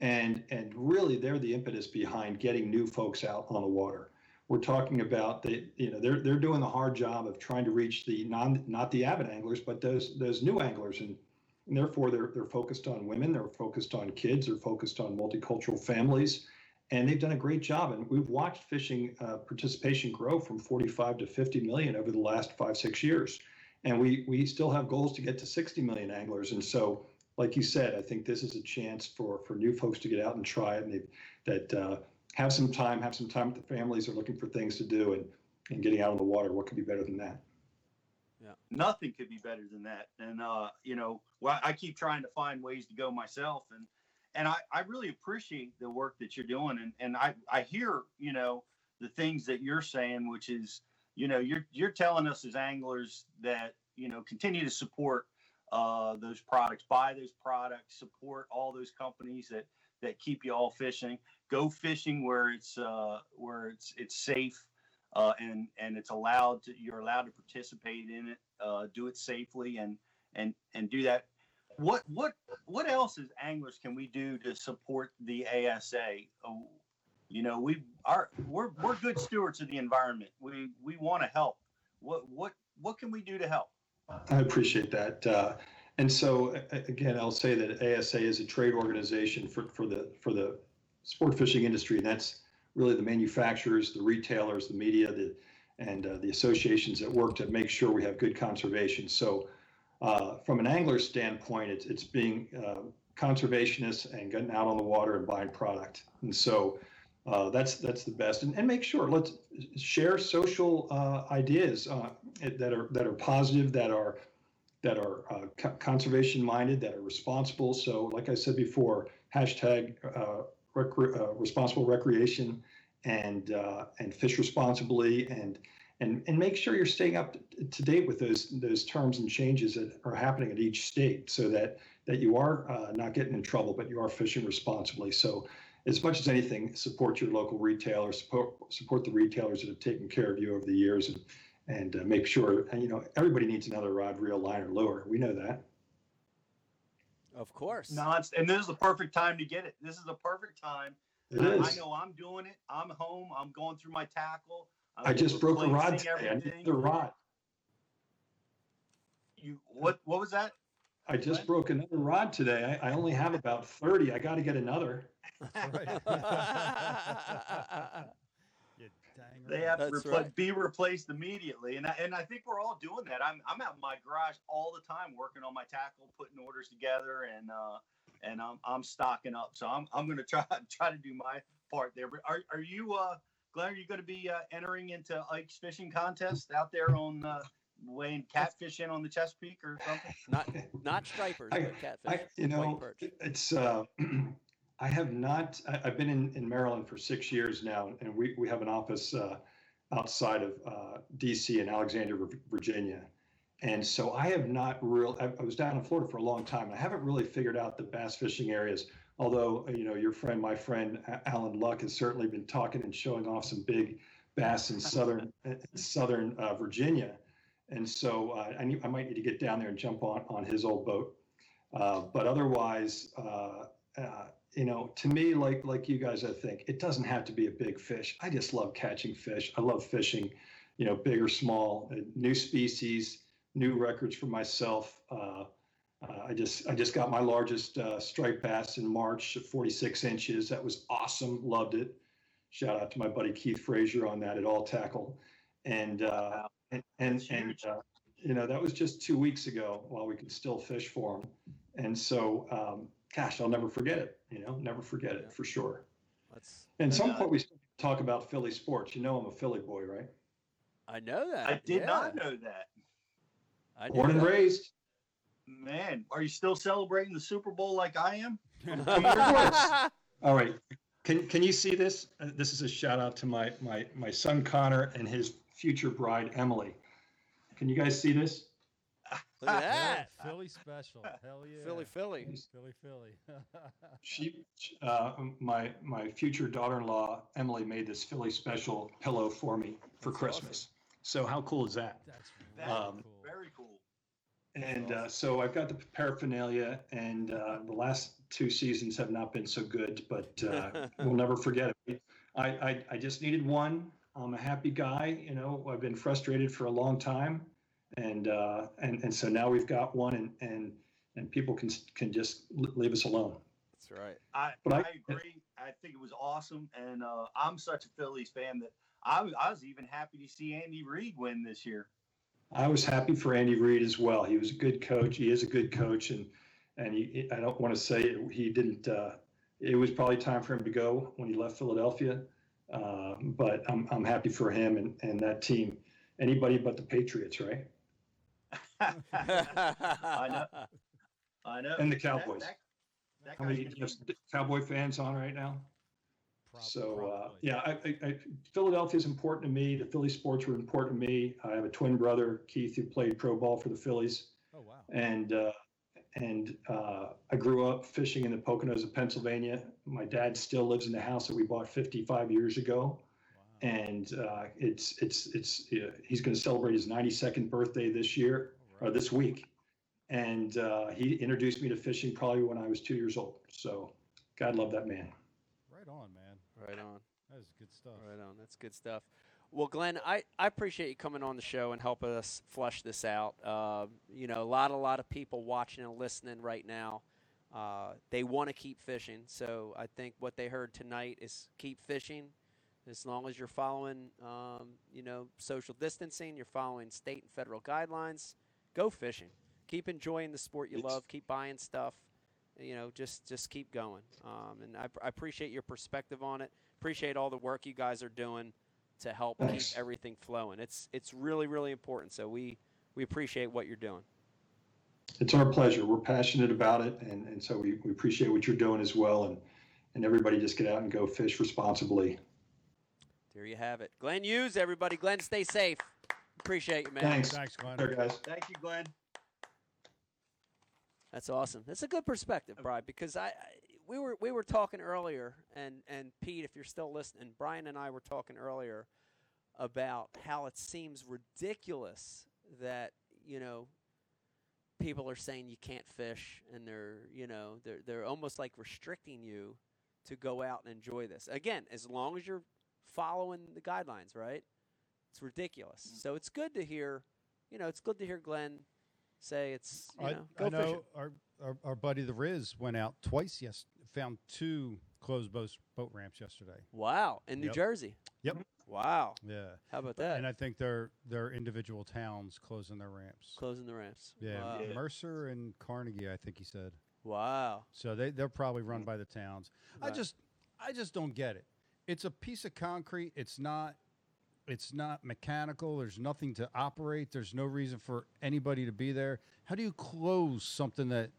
And, and really, they're the impetus behind getting new folks out on the water. We're talking about the, you know, they're, they're doing the hard job of trying to reach the non, not the avid anglers, but those, those new anglers. And, and therefore, they're, they're focused on women, they're focused on kids, they're focused on multicultural families and they've done a great job. And we've watched fishing uh, participation grow from 45 to 50 million over the last five, six years. And we, we still have goals to get to 60 million anglers. And so, like you said, I think this is a chance for, for new folks to get out and try it and they, that uh, have some time, have some time with the families are looking for things to do and, and getting out on the water. What could be better than that? Nothing could be better than that. And uh, you know, well, I keep trying to find ways to go myself, and and I, I really appreciate the work that you're doing, and and I I hear you know the things that you're saying, which is you know you're you're telling us as anglers that you know continue to support uh, those products, buy those products, support all those companies that that keep you all fishing. Go fishing where it's uh, where it's it's safe uh, and and it's allowed to you're allowed to participate in it, uh, do it safely, and and and do that. What what what else as anglers can we do to support the ASA? Oh, you know, we are we're we're good stewards of the environment. We we want to help. What what what can we do to help? I appreciate that. Uh, and so again, I'll say that ASA is a trade organization for, for the for the sport fishing industry, and that's really the manufacturers, the retailers, the media, the and uh, the associations that work to make sure we have good conservation. So, uh, from an angler standpoint, it's it's being uh, conservationists and getting out on the water and buying product. And so, uh, that's that's the best. And, and make sure let's share social uh, ideas uh, that are that are positive, that are that are conservation minded, that are responsible. So, like I said before, hashtag uh, responsible recreation and uh, and fish responsibly and and and make sure you're staying up to date with those those terms and changes that are happening at each state so that that you are uh, not getting in trouble but you are fishing responsibly. So as much as anything support your local retailers support support the retailers that have taken care of you over the years and and uh, make sure and you know everybody needs another rod reel line or lure we know that of course. No, and this is the perfect time to get it. This is the perfect time. It is. I know I'm doing it. I'm home. I'm going through my tackle. I'm i just broke a rod today. I need the rod. You what? What was that? I just what? broke another rod today. I, I only have about thirty. I got to get another. *laughs* *laughs* They have to repl- right. be replaced immediately, and I, and I think we're all doing that. I'm I'm out in my garage all the time working on my tackle, putting orders together, and uh, and I'm I'm stocking up. So I'm I'm going *laughs* to try try to do my part there. But are are you uh Glenn? Are you going to be uh, entering into Ike's fishing contest out there on uh, weighing catfish in on the Chesapeake or something? Not not stripers, I, but catfish. I, you know, it's uh. *clears throat* I have not. I, have been in, in Maryland for six years now, and we, we have an office uh, outside of uh, DC in Alexandria, Virginia. And so I have not real. I, I was down in Florida for a long time. I haven't really figured out the bass fishing areas. Although you know your friend, my friend Alan Luck, has certainly been talking and showing off some big bass in southern southern uh, Virginia. And so uh, I, need, I might need to get down there and jump on on his old boat. Uh, but otherwise, uh, uh, you know, to me, like like you guys, I think it doesn't have to be a big fish. I just love catching fish. I love fishing, you know, big or small, uh, new species, new records for myself. Uh, uh, I just I just got my largest uh, striped bass in March, 46 inches. That was awesome. Loved it. Shout out to my buddy Keith Frazier on that at All Tackle, and uh, and and, and uh, you know that was just two weeks ago while we could still fish for them, and so. Um, gosh, I'll never forget it. You know, never forget it for sure. Let's, and some point we talk about Philly sports. You know, I'm a Philly boy, right? I know that. I did yeah. not know that. I Born and raised. Man, are you still celebrating the Super Bowl like I am? *laughs* All right. Can can you see this? Uh, this is a shout out to my my my son Connor and his future bride Emily. Can you guys see this? Look at *laughs* that. Philly special. Hell yeah. Philly, Philly. Philly, Philly. *laughs* She, uh, my my future daughter-in-law Emily made this Philly special pillow for me for That's Christmas. So how cool is that? That's That's really Um, cool. Very cool. And uh, so I've got the paraphernalia, and uh, the last two seasons have not been so good, but uh, *laughs* we'll never forget it. I, I, I just needed one. I'm a happy guy. You know, I've been frustrated for a long time, and uh, and and so now we've got one, and and and people can can just leave us alone. That's right. I, But I, I- agree. I think it was awesome, and uh, I'm such a Phillies fan that I, was- I was even happy to see Andy Reid win this year. I was happy for Andy Reid as well. He was a good coach. He is a good coach, and and he, I don't want to say he didn't. Uh, it was probably time for him to go when he left Philadelphia, uh, but I'm I'm happy for him and and that team. Anybody but the Patriots, right? I know. I know. And the Cowboys. that- that How guy's many just Cowboy fans on right now? Prob- So uh, yeah, I, I, I, Philadelphia is important to me. The Philly sports were important to me. I have a twin brother, Keith, who played pro ball for the Phillies. Oh wow. and uh, and uh, I grew up fishing in the Poconos of Pennsylvania. My dad still lives in the house that we bought 55 years ago, Wow. and uh, it's it's it's uh, he's going to celebrate his 92nd birthday this year or this week, and uh, he introduced me to fishing probably when I was two years old. So, God love that man. Right on, man. right on. That is good stuff. Right on. That's good stuff. Well, Glenn, I, I appreciate you coming on the show and helping us flush this out. Uh, you know, a lot, a lot of people watching and listening right now. Uh, they want to keep fishing, so I think what they heard tonight is keep fishing. As long as you're following, um, you know, social distancing, you're following state and federal guidelines. Go fishing. Keep enjoying the sport you It's- love. Keep buying stuff. You know, just just keep going. Um, and I, I appreciate your perspective on it. Appreciate all the work you guys are doing to help Thanks. keep everything flowing. It's it's really really important. So we we appreciate what you're doing. It's our pleasure. We're passionate about it, and, and so we, we appreciate what you're doing as well. And and everybody just get out and go fish responsibly. There you have it. Glenn Hughes, everybody. Glenn, stay safe. Appreciate you, man. Thanks. Thanks, Glenn. There, guys. Thank you, Glenn. That's awesome. That's a good perspective, Brian, because I, I we were we were talking earlier, and and Pete, if you're still listening, Brian and I were talking earlier about how it seems ridiculous that you know people are saying you can't fish, and they're you know they're they're almost like restricting you to go out and enjoy this. Again, as long as you're following the guidelines, right? It's ridiculous. So it's good to hear, you know, it's good to hear Glenn say it's you I, know I go know our, our our buddy the Riz went out twice. Yes, found two closed boat boat ramps yesterday. Wow, in New Yep. Jersey. Yep. Wow. Yeah, How about that? and I think they're they're individual towns closing their ramps. Closing the ramps. Yeah, Wow. Yeah. Mercer and Carnegie, I think he said. Wow. So they they're probably run by the towns. I just I just don't get it. It's a piece of concrete. It's not it's not mechanical. There's nothing to operate. There's no reason for anybody to be there. How do you close something that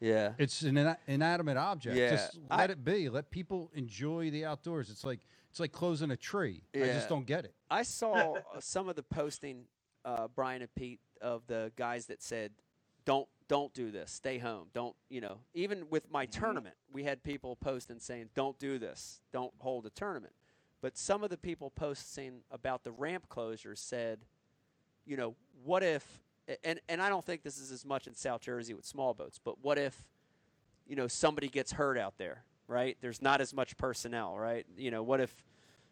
Yeah. it's an ina- inanimate object? Yeah, Just I- let it be. Let people enjoy the outdoors. It's like it's like closing a tree. I just don't get it. I saw *laughs* some of the posting, uh, Brian and Pete, of the guys that said, "Don't don't do this. Stay home. Don't you know?" Even with my tournament, we had people posting saying, "Don't do this. Don't hold a tournament." But some of the people posting about the ramp closures said, "You know, what if?" And and I don't think this is as much in South Jersey with small boats, but what if, you know, somebody gets hurt out there, right? There's not as much personnel, right? You know, what if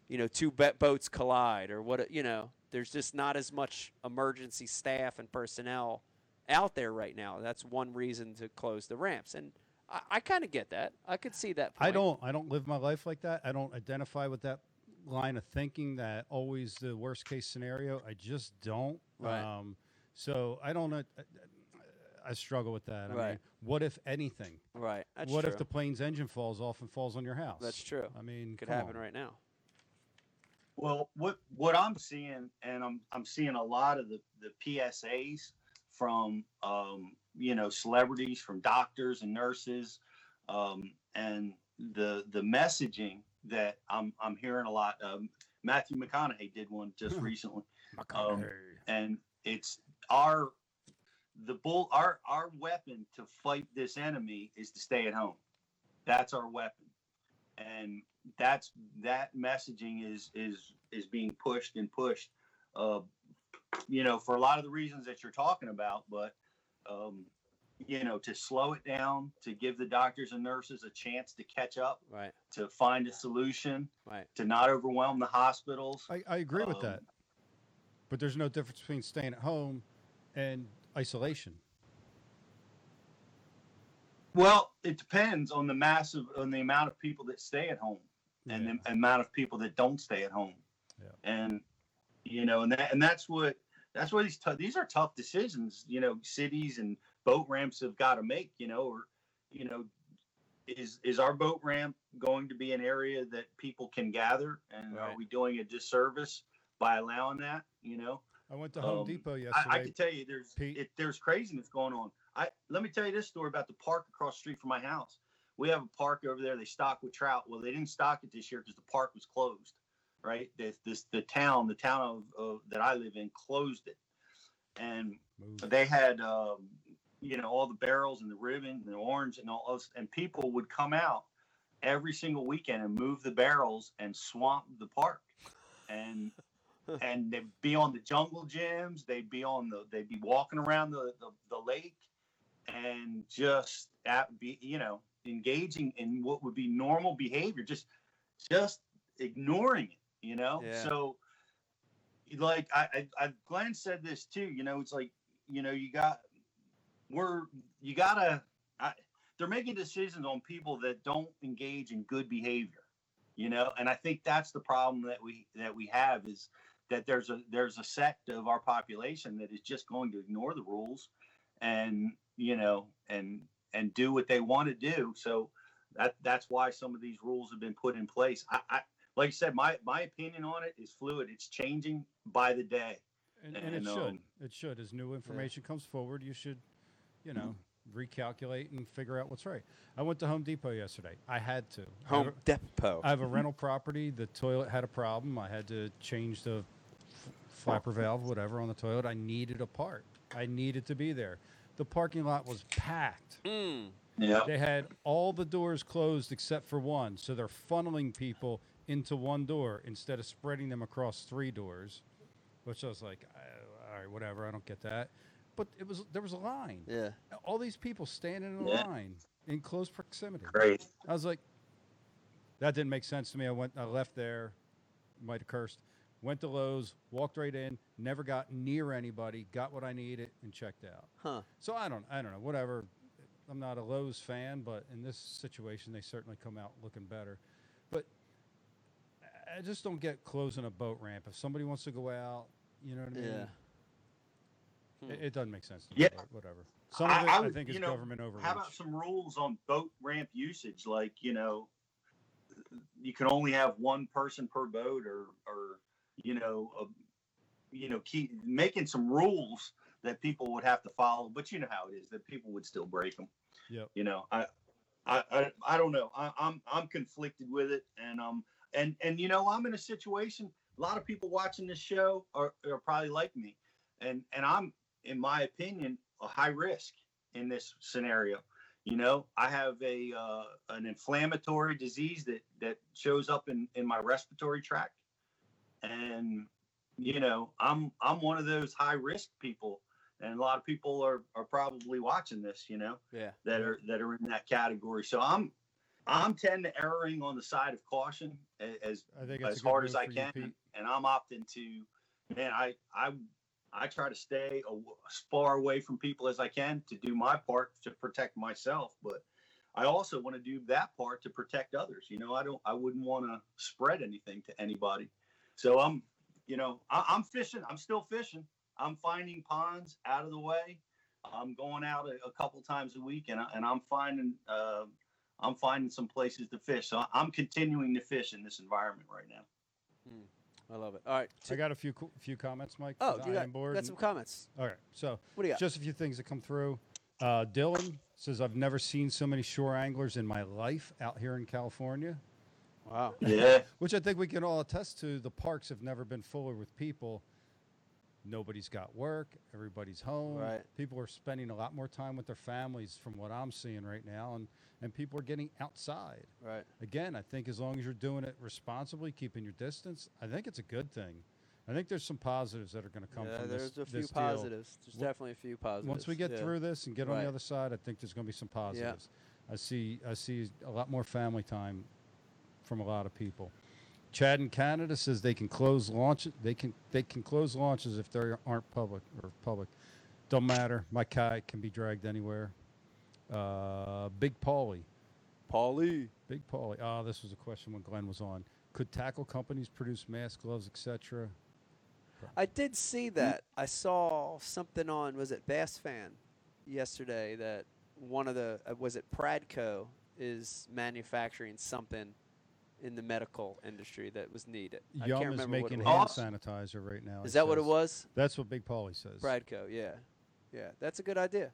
you know, two boats collide or what, you know, there's just not as much emergency staff and personnel out there right now. That's one reason to close the ramps. And I, I kind of get that. I could see that. I don't I don't live my life like that. I don't identify with that line of thinking that always the worst case scenario. I just don't. Right. Um, so I don't. Uh, I struggle with that. I Right. mean, what if anything? Right. That's what true. if the plane's engine falls off and falls on your house? That's true. I mean, could happen on. right now? Well, what what I'm seeing, and I'm I'm seeing a lot of the the PSAs from um, you know celebrities, from doctors and nurses, um, and the the messaging that I'm I'm hearing a lot. Um, Matthew McConaughey did one just recently, um, and it's our the bull our our weapon to fight this enemy is to stay at home. That's our weapon, and that's that messaging is is is being pushed and pushed. Uh, you know, for a lot of the reasons that you're talking about, but um, you know, to slow it down, to give the doctors and nurses a chance to catch up, Right. to find a solution, Right. to not overwhelm the hospitals. I, I agree with Um, that. But there's no difference between staying at home and isolation. Well, it depends on the massive on the amount of people that stay at home and Yeah. the amount of people that don't stay at home. Yeah. And you know, and that and that's what that's what these tou- these are tough decisions. You know, cities and boat ramps have got to make. You know, or you know, is is our boat ramp going to be an area that people can gather, and are we doing a disservice by allowing that? You know, I went to Home Um, Depot I, yesterday. I can tell you, there's it, there's craziness going on. I let me tell you this story about the park across the street from my house. We have a park over there. They stock with trout. Well, they didn't stock it this year because the park was closed. Right, this, this the town, the town of, of that I live in, closed it, and Move. they had um, you know all the barrels and the ribbon and the orange and all those, and people would come out every single weekend and move the barrels and swamp the park, and *laughs* and they'd be on the jungle gyms. They'd be on the. They'd be walking around the the, the lake, and just at, be you know engaging in what would be normal behavior. Just just ignoring it. You know. Yeah. So like I, I I Glenn said this too. You know, it's like you know you got we're you gotta. I, they're making decisions on people that don't engage in good behavior you know and i think that's the problem that we that we have is that there's a there's a sect of our population that is just going to ignore the rules and you know and and do what they want to do so that that's why some of these rules have been put in place i, I like i said my my opinion on it is fluid it's changing by the day And, and it and, should. um, It should. As new information comes forward, you should, you know, recalculate and figure out what's right. I went to Home Depot yesterday. I had to. I have Home a- Depot. I have a rental property. The toilet had a problem. I had to change the f- flapper valve, whatever, on the toilet. I needed a part. I needed to be there. The parking lot was packed. Mm. yeah They had all the doors closed except for one. So they're funneling people into one door instead of spreading them across three doors, which I was like, "Uh, all right, whatever. I don't get that. But it was there was a line. Yeah. All these people standing in a Yeah. line in close proximity. great I was like, that didn't make sense to me. I went, I left there, might have cursed. Went to Lowe's, walked right in, never got near anybody, got what I needed, and checked out. Huh. So I don't, I don't know, whatever. I'm not a Lowe's fan, but in this situation, they certainly come out looking better. But I- I just don't get closing a boat ramp. If somebody wants to go out, you know what I mean? Yeah. It, it doesn't make sense to me. Yeah. but whatever. Some of it, I I, would- think, is you know, government overreach. How about some rules on boat ramp usage? Like, you know, you can only have one person per boat or, or, you know, uh, you know, keep making some rules that people would have to follow, but you know how it is that people would still break them. Yep. You know, I, I, I, I don't know. I, I'm, I'm conflicted with it. And, um, and, and, you know, I'm in a situation, a lot of people watching this show are, are probably like me. And, and I'm, in my opinion, a high risk in this scenario. You know, I have a uh, an inflammatory disease that that shows up in in my respiratory tract, and you know, I'm I'm one of those high risk people, and a lot of people are are probably watching this. You know, Yeah. that are that are in that category. So I'm I'm tend to erring on the side of caution as I think as hard as I for you, can, and I'm opting to, man, I I I try to stay as far away from people as I can to do my part to protect myself, but I also want to do that part to protect others. You know, I don't, I wouldn't want to spread anything to anybody. So I'm, you know, I, I'm fishing. I'm still fishing. I'm finding ponds out of the way. I'm going out a, a couple times a week, and I, and I'm finding, uh, I'm finding some places to fish. So I'm continuing to fish in this environment right now. I love it. All right. I got a few co- few comments, Mike. oh, for the you got, board got some comments. All right, so What do you got? just a few things that come through. Uh, Dylan says, "I've never seen so many shore anglers in my life out here in California," wow. Yeah. *laughs* which I think we can all attest to. The parks have never been fuller with people. Nobody's got work. Everybody's home. Right. People are spending a lot more time with their families, from what I'm seeing right now, and and people are getting outside. Right. Again, I think as long as you're doing it responsibly, keeping your distance, I think it's a good thing. I think there's some positives that are going to come yeah, from there's this. There's a few this deal. positives. There's Wa- definitely a few positives. Once we get yeah. through this and get on the other side, I think there's going to be some positives. Yeah. I see I see a lot more family time from a lot of people. Chad in Canada says they can close launch they can they can close launches if they aren't public or public. Don't matter. My kite can be dragged anywhere. Uh, Big Paulie. Paulie. Big Paulie. Oh, this was a question when Glenn was on. Could tackle companies produce masks, gloves, etc.? I did see that. I saw something on was it Bass Fan yesterday that one of the uh, was it Pradco is manufacturing something in the medical industry that was needed. I can't Yum is remember making what it hand was. Awesome. sanitizer right now. Is he that what it was? That's what Big Paulie says. Pradco, yeah, yeah. That's a good idea.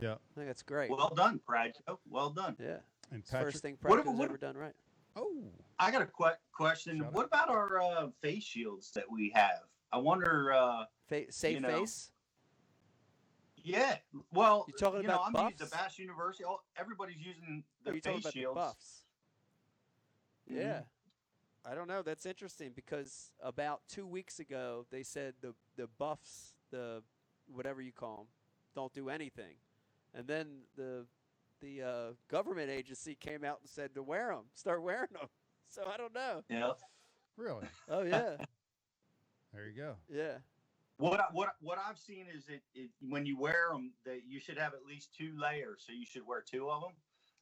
Yeah. I think that's great. Well done, Pradco. Well done. yeah, And it's the Patrick. first thing What Pradco's about- what- ever done right. Oh, I got a que- question. Shout what about our uh, face shields that we have? I wonder. Uh, Fa- safe You know, face. yeah. Well, you're talking you know, about I'm using the buffs? Bass University. All, everybody's using Are the you talking face about shields. The buffs? Mhm. Yeah. I don't know. That's interesting because about two weeks ago they said the the buffs, the whatever you call them, don't do anything, and then the the uh, government agency came out and said to wear them, start wearing them. *laughs* So I don't know. Yeah. really? *laughs* Oh yeah, *laughs* There you go. yeah. What I, what what I've seen is that it when you wear them that you should have at least two layers, so you should wear two of them,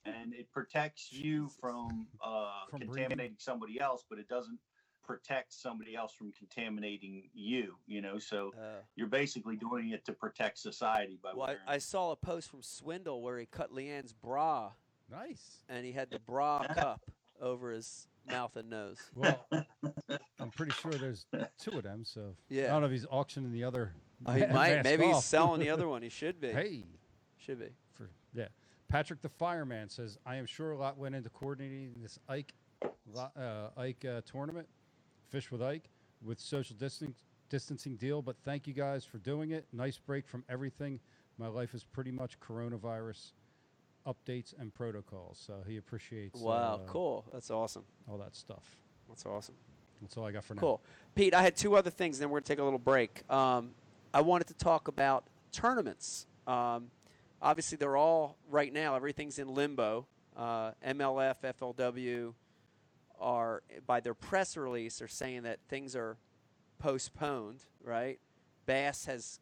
and it protects you from uh, From breathing. contaminating somebody else, but it doesn't protect somebody else from contaminating you. You know, so Uh, you're basically doing it to protect society by well, wearing. I, I saw a post from Swindle where he cut Leanne's bra Nice. and he had the bra cup over his mouth and nose. Well, I'm pretty sure there's two of them. So yeah, I don't know if he's auctioning the other. Oh, he might. *laughs* mask Maybe he's selling the other *laughs* one. He should be. hey, Should be. for yeah. Patrick the fireman says, "I am sure a lot went into coordinating this Ike uh, Ike uh, tournament, Fish with Ike, with social distancing distancing deal. But thank you guys for doing it. Nice break from everything. My life is pretty much coronavirus updates and protocols. So he appreciates Wow, uh, cool. That's awesome. all that stuff. That's awesome. That's all I got for now. Cool. Pete, I had two other things, then we're going to take a little break. Um, I wanted to talk about tournaments. Um, obviously, they're all, right now, everything's in limbo. Uh, MLF, FLW are, by their press release, are saying that things are postponed, right? Bass has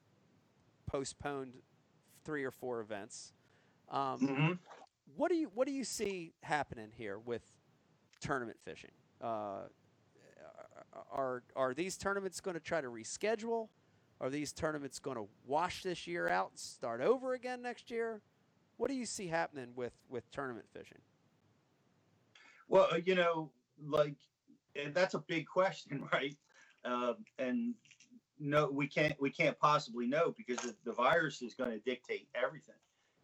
postponed three or four events. Um, Mhm. what do you what do you see happening here with tournament fishing? Uh, are are these tournaments going to try to reschedule? Are these tournaments going to wash this year out and start over again next year? What do you see happening with with tournament fishing? Well, uh, you know, like eh, that's a big question, *laughs* right? Uh, and no, we can't we can't possibly know because the, the virus is going to dictate everything,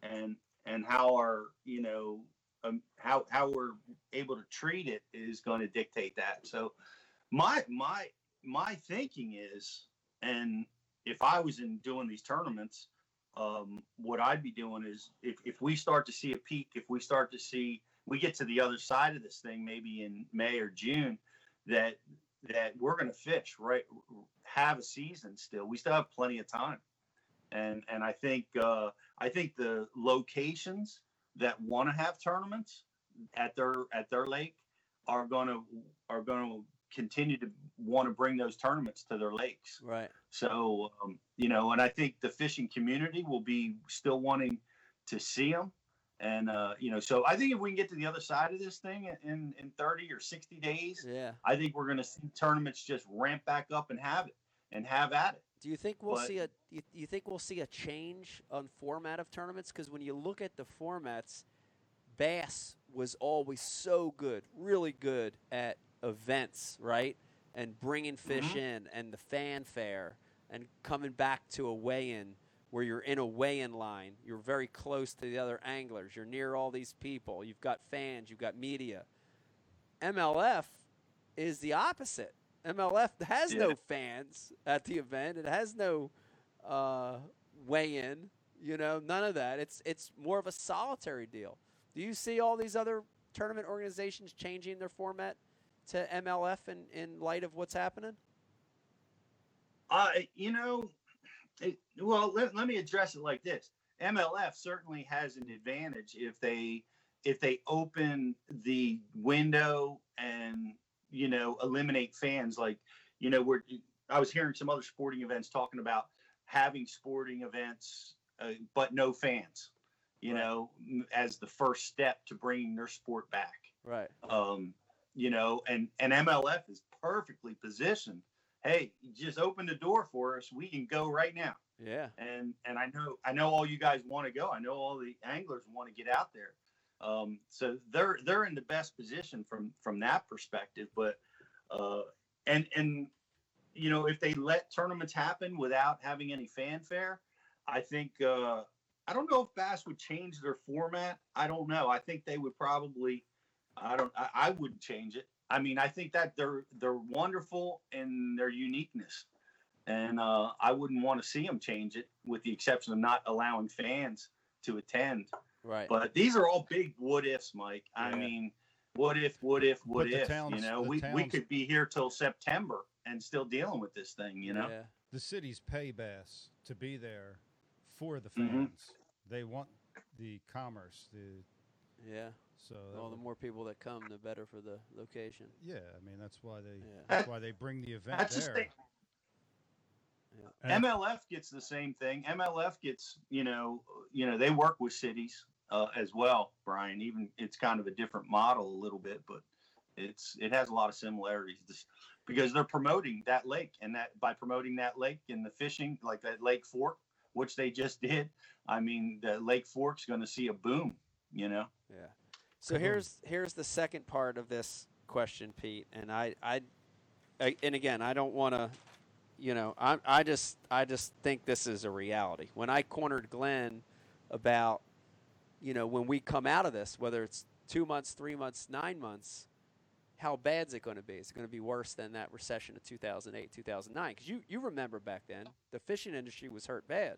and and how our you know um, how how we're able to treat it is going to dictate that. So my my my thinking is, and if I was in doing these tournaments, um, what I'd be doing is if if we start to see a peak, if we start to see we get to the other side of this thing maybe in May or June that that we're going to fish right have a season still. We still have plenty of time. And and I think uh, I think the locations that want to have tournaments at their at their lake are going to are going to continue to want to bring those tournaments to their lakes Right. so, um, you know, and I think the fishing community will be still wanting to see them. And, uh, you know, so I think if we can get to the other side of this thing in, in 30 or 60 days, Yeah. I think we're going to see tournaments just ramp back up and have it and have at it. Do you think we'll But- see a you, you think we'll see a change on format of tournaments? Because when you look at the formats, Bass was always so good, really good at events, right? And bringing fish Mhm. in and the fanfare and coming back to a weigh-in where you're in a weigh-in line. You're very close to the other anglers. You're near all these people. You've got fans. You've got media. MLF is the opposite. MLF has Yeah. no fans at the event. It has no uh, weigh in. You know, none of that. It's it's more of a solitary deal. Do you see all these other tournament organizations changing their format to MLF in, in light of what's happening? Uh, you know, it, well, let, let me address it like this. MLF certainly has an advantage if they if they open the window and you know eliminate fans. Like you know, we're I was hearing some other sporting events talking about having sporting events uh, but no fans. You Right. know, as the first step to bringing their sport back Right. um, you know, and and MLF is perfectly positioned. Hey, just open the door for us. We can go right now. Yeah. And and I know I know all you guys want to go. I know all the anglers want to get out there. Um, so they're they're in the best position from from that perspective. But uh, and and you know if they let tournaments happen without having any fanfare, I think uh, I don't know if Bass would change their format. I don't know. I think they would probably. I don't. I, I wouldn't change it. I mean, I think that they're they're wonderful in their uniqueness, and uh, I wouldn't want to see them change it, with the exception of not allowing fans to attend. Right. But these are all big what ifs, Mike. I mean, what if, what if, what But if? towns- you know, the we, we could be here till September and still dealing with this thing. You know. Yeah. The cities pay Bass to be there for the Mhm. fans. They want the commerce. The Yeah. So that Well, the more people that come, the better for the location. yeah, I mean that's why they Yeah. that's why they bring the event That's there. the- And- MLF gets the same thing. MLF gets, you know, you know, they work with cities uh, as well, Brian. Even it's kind of a different model a little bit, but it's it has a lot of similarities This- because they're promoting that lake, and that by promoting that lake and the fishing, like that Lake Fork, which they just did. I mean, the Lake Fork's going to see a boom. You know. Yeah. So here's here's the second part of this question, Pete, and I I, I and again I don't want to, you know, I I just I just think this is a reality. When I cornered Glenn about, you know, when we come out of this, whether it's two months, three months, nine months, how bad's it going to be? Is it going to be worse than that recession of 2008, 2009? Because you you remember back then the fishing industry was hurt bad.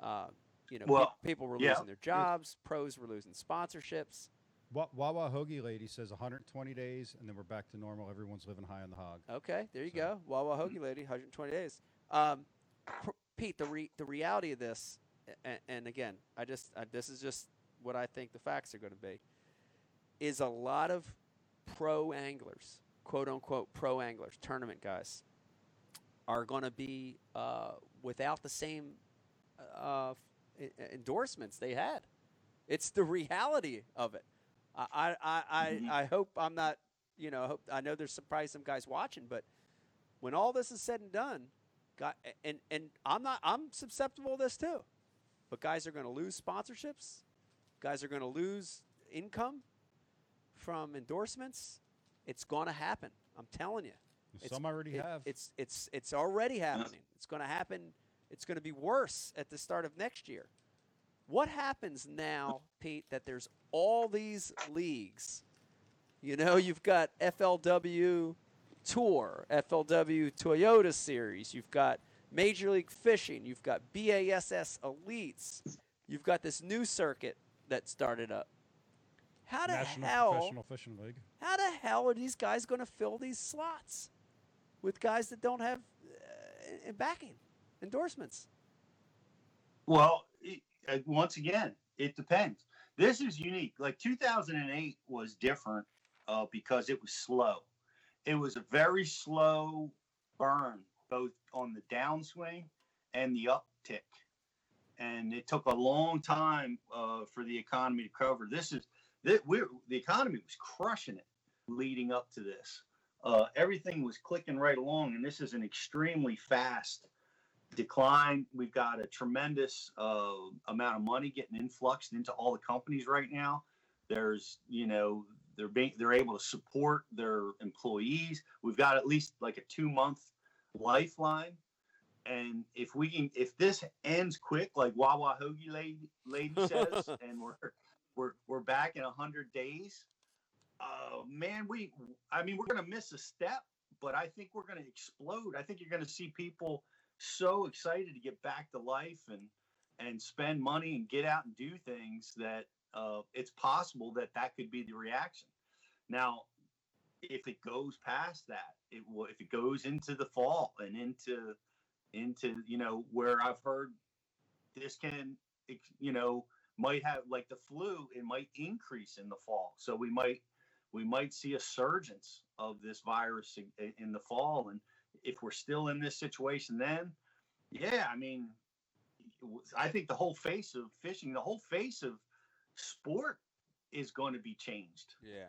Uh, you know, pe- people were yeah. losing their jobs, pros were losing sponsorships. Wa- Wawa Hoagie lady says 120 days, and then we're back to normal. Everyone's living high on the hog. Okay, there you So- go. Wawa Hoagie Lady, 120 days. Um, Pete, the re- the reality of this, and, and again, I just I, this is just what I think the facts are going to be, is a lot of pro anglers, quote unquote pro anglers, tournament guys, are going to be uh, without the same uh, endorsements they had. It's the reality of it. I I I, I. I hope I'm not. You know, I hope, I know there's some, probably some guys watching, but when all this is said and done, God, and and I'm not. I'm susceptible to this too. But guys are going to lose sponsorships. Guys are going to lose income from endorsements. It's going to happen. I'm telling you. It's- Some already it- have. It's it's it's already happening. It's going to happen. It's going to be worse at the start of next year. What happens now, Pete? That there's all these leagues. You know, you've got FLW Tour, FLW Toyota Series. You've got Major League Fishing. You've got BASS Elites. You've got this new circuit that started up. How the National hell? Professional Fishing League. How the hell are these guys going to fill these slots with guys that don't have uh, backing, endorsements? Well, it, once again, it depends. This is unique. Like 2008 was different uh, because it was slow. It was a very slow burn, both on the downswing and the uptick. And it took a long time uh, for the economy to cover. This is that we're the economy was crushing it leading up to this. Uh, everything was clicking right along, and this is an extremely fast decline. We've got a tremendous uh, amount of money getting influxed into all the companies right now. There's, you know, they're being they're able to support their employees. We've got at least like a two month lifeline, and if we can, if this ends quick, like Wawa Hoagie lady, lady says, *laughs* and we're we're we're back in a hundred days, uh, man, we I mean we're gonna miss a step, but I think we're going to explode. I think you're going to see people so excited to get back to life and and spend money and get out and do things that uh, it's possible that that could be the reaction. Now, if it goes past that, it will. If it goes into the fall and into into you know where I've heard this can you know might have like the flu, it might increase in the fall. So we might we might see a surgence of this virus in, in the fall, and if we're still in this situation, then yeah, I mean, I think the whole face of fishing, the whole face of sport is going to be changed. Yeah.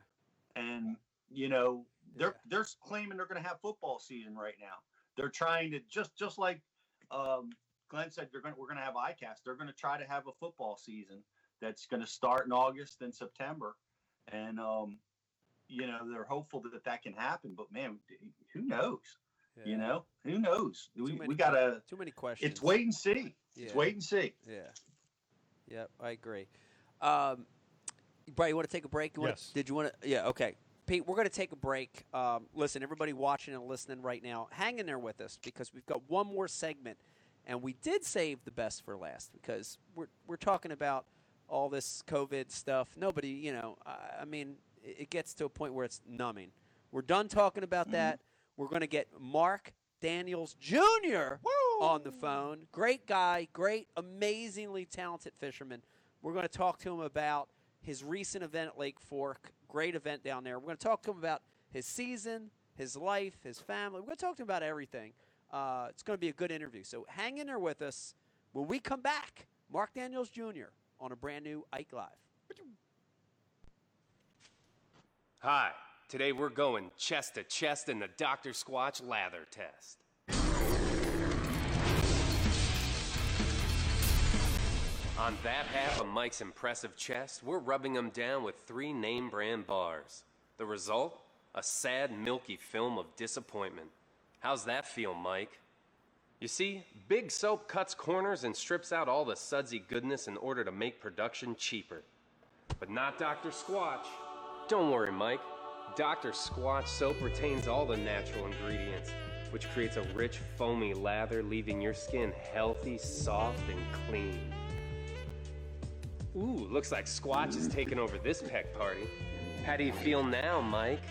And you know, they're Yeah. they're claiming they're going to have football season right now. They're trying to just just like um, Glenn said, they're going we're going to have ICAST. They're going to try to have a football season that's going to start in August and September, and um, you know they're hopeful that that can happen. But man, who knows? Yeah. You know, who knows? We, many we gotta. Too many questions. It's wait and see. It's wait and see. Yeah. Yep, I agree. Um, Brian, you want to take a break? You wanna- Yes. Did you want to? Yeah. Okay. Pete, we're going to take a break. Um, listen, everybody watching and listening right now, hang in there with us because we've got one more segment, and we did save the best for last because we're we're talking about all this COVID stuff. Nobody, you know, I, I mean, it, it gets to a point where it's numbing. We're done talking about that. We're going to get Mark Daniels Jr. on the phone. Great guy, great, amazingly talented fisherman. We're going to talk to him about his recent event at Lake Fork. Great event down there. We're going to talk to him about his season, his life, his family. We're going to talk to him about everything. Uh, it's going to be a good interview. So hang in there with us. When we come back, Mark Daniels Jr. on a brand new Ike Live. Hi, today we're going chest to chest in the Dr. Squatch lather test. On that half of Mike's impressive chest, we're rubbing him down with three name brand bars. The result? A sad, milky film of disappointment. How's that feel, Mike? You see, Big Soap cuts corners and strips out all the sudsy goodness in order to make production cheaper. But not Dr. Squatch. Don't worry, Mike. Dr. Squatch soap retains all the natural ingredients, which creates a rich, foamy lather, leaving your skin healthy, soft, and clean. Ooh, looks like Squatch is taking over this peck party. How do you feel now, Mike?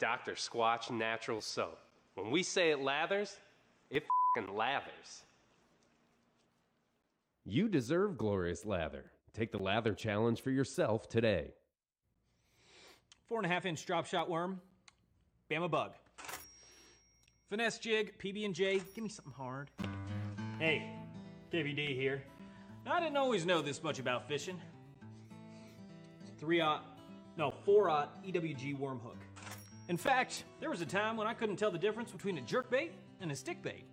Dr. Squatch Natural Soap. When we say it lathers, it fing lathers. You deserve glorious lather. Take the lather challenge for yourself today. Four and a half inch drop shot worm, Bama bug. Finesse jig, PB and J. Give me something hard. Hey, KVD here. Now, I didn't always know this much about fishing. Three aught, no four aught EWG worm hook. In fact, there was a time when I couldn't tell the difference between a jerk bait and a stick bait.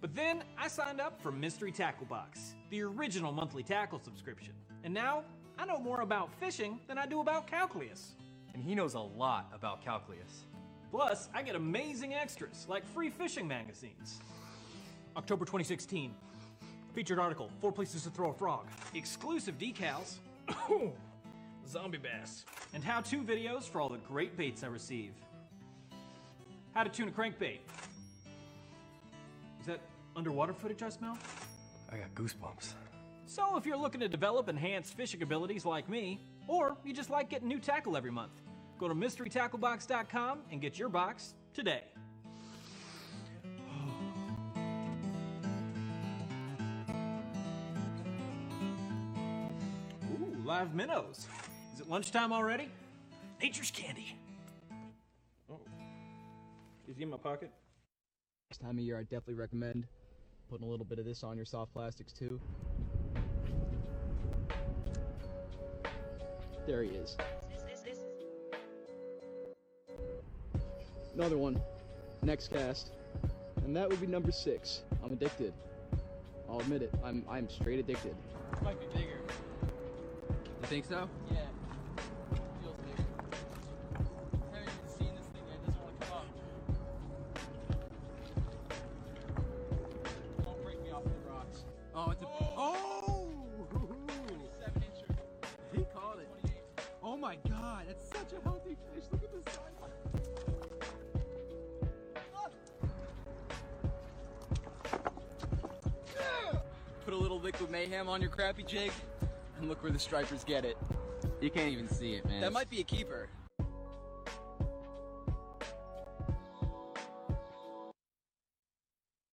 But then I signed up for Mystery Tackle Box, the original monthly tackle subscription. And now I know more about fishing than I do about calculus. And he knows a lot about calculus. Plus, I get amazing extras like free fishing magazines. October 2016. Featured article Four Places to Throw a Frog. Exclusive decals. *coughs* Zombie bass. And how to videos for all the great baits I receive. How to tune a crankbait. Is that underwater footage I smell? I got goosebumps. So, if you're looking to develop enhanced fishing abilities like me, or you just like getting new tackle every month, go to mysterytacklebox.com and get your box today. Ooh, live minnows. Is it lunchtime already? Nature's candy. Oh. Is he in my pocket? This time of year, I definitely recommend putting a little bit of this on your soft plastics too. There he is. Another one. Next cast. And that would be number six. I'm addicted. I'll admit it. I'm I'm straight addicted. Might be bigger. You think so? Yeah. On your crappie jig, and look where the stripers get it. You can't even see it, man. That might be a keeper.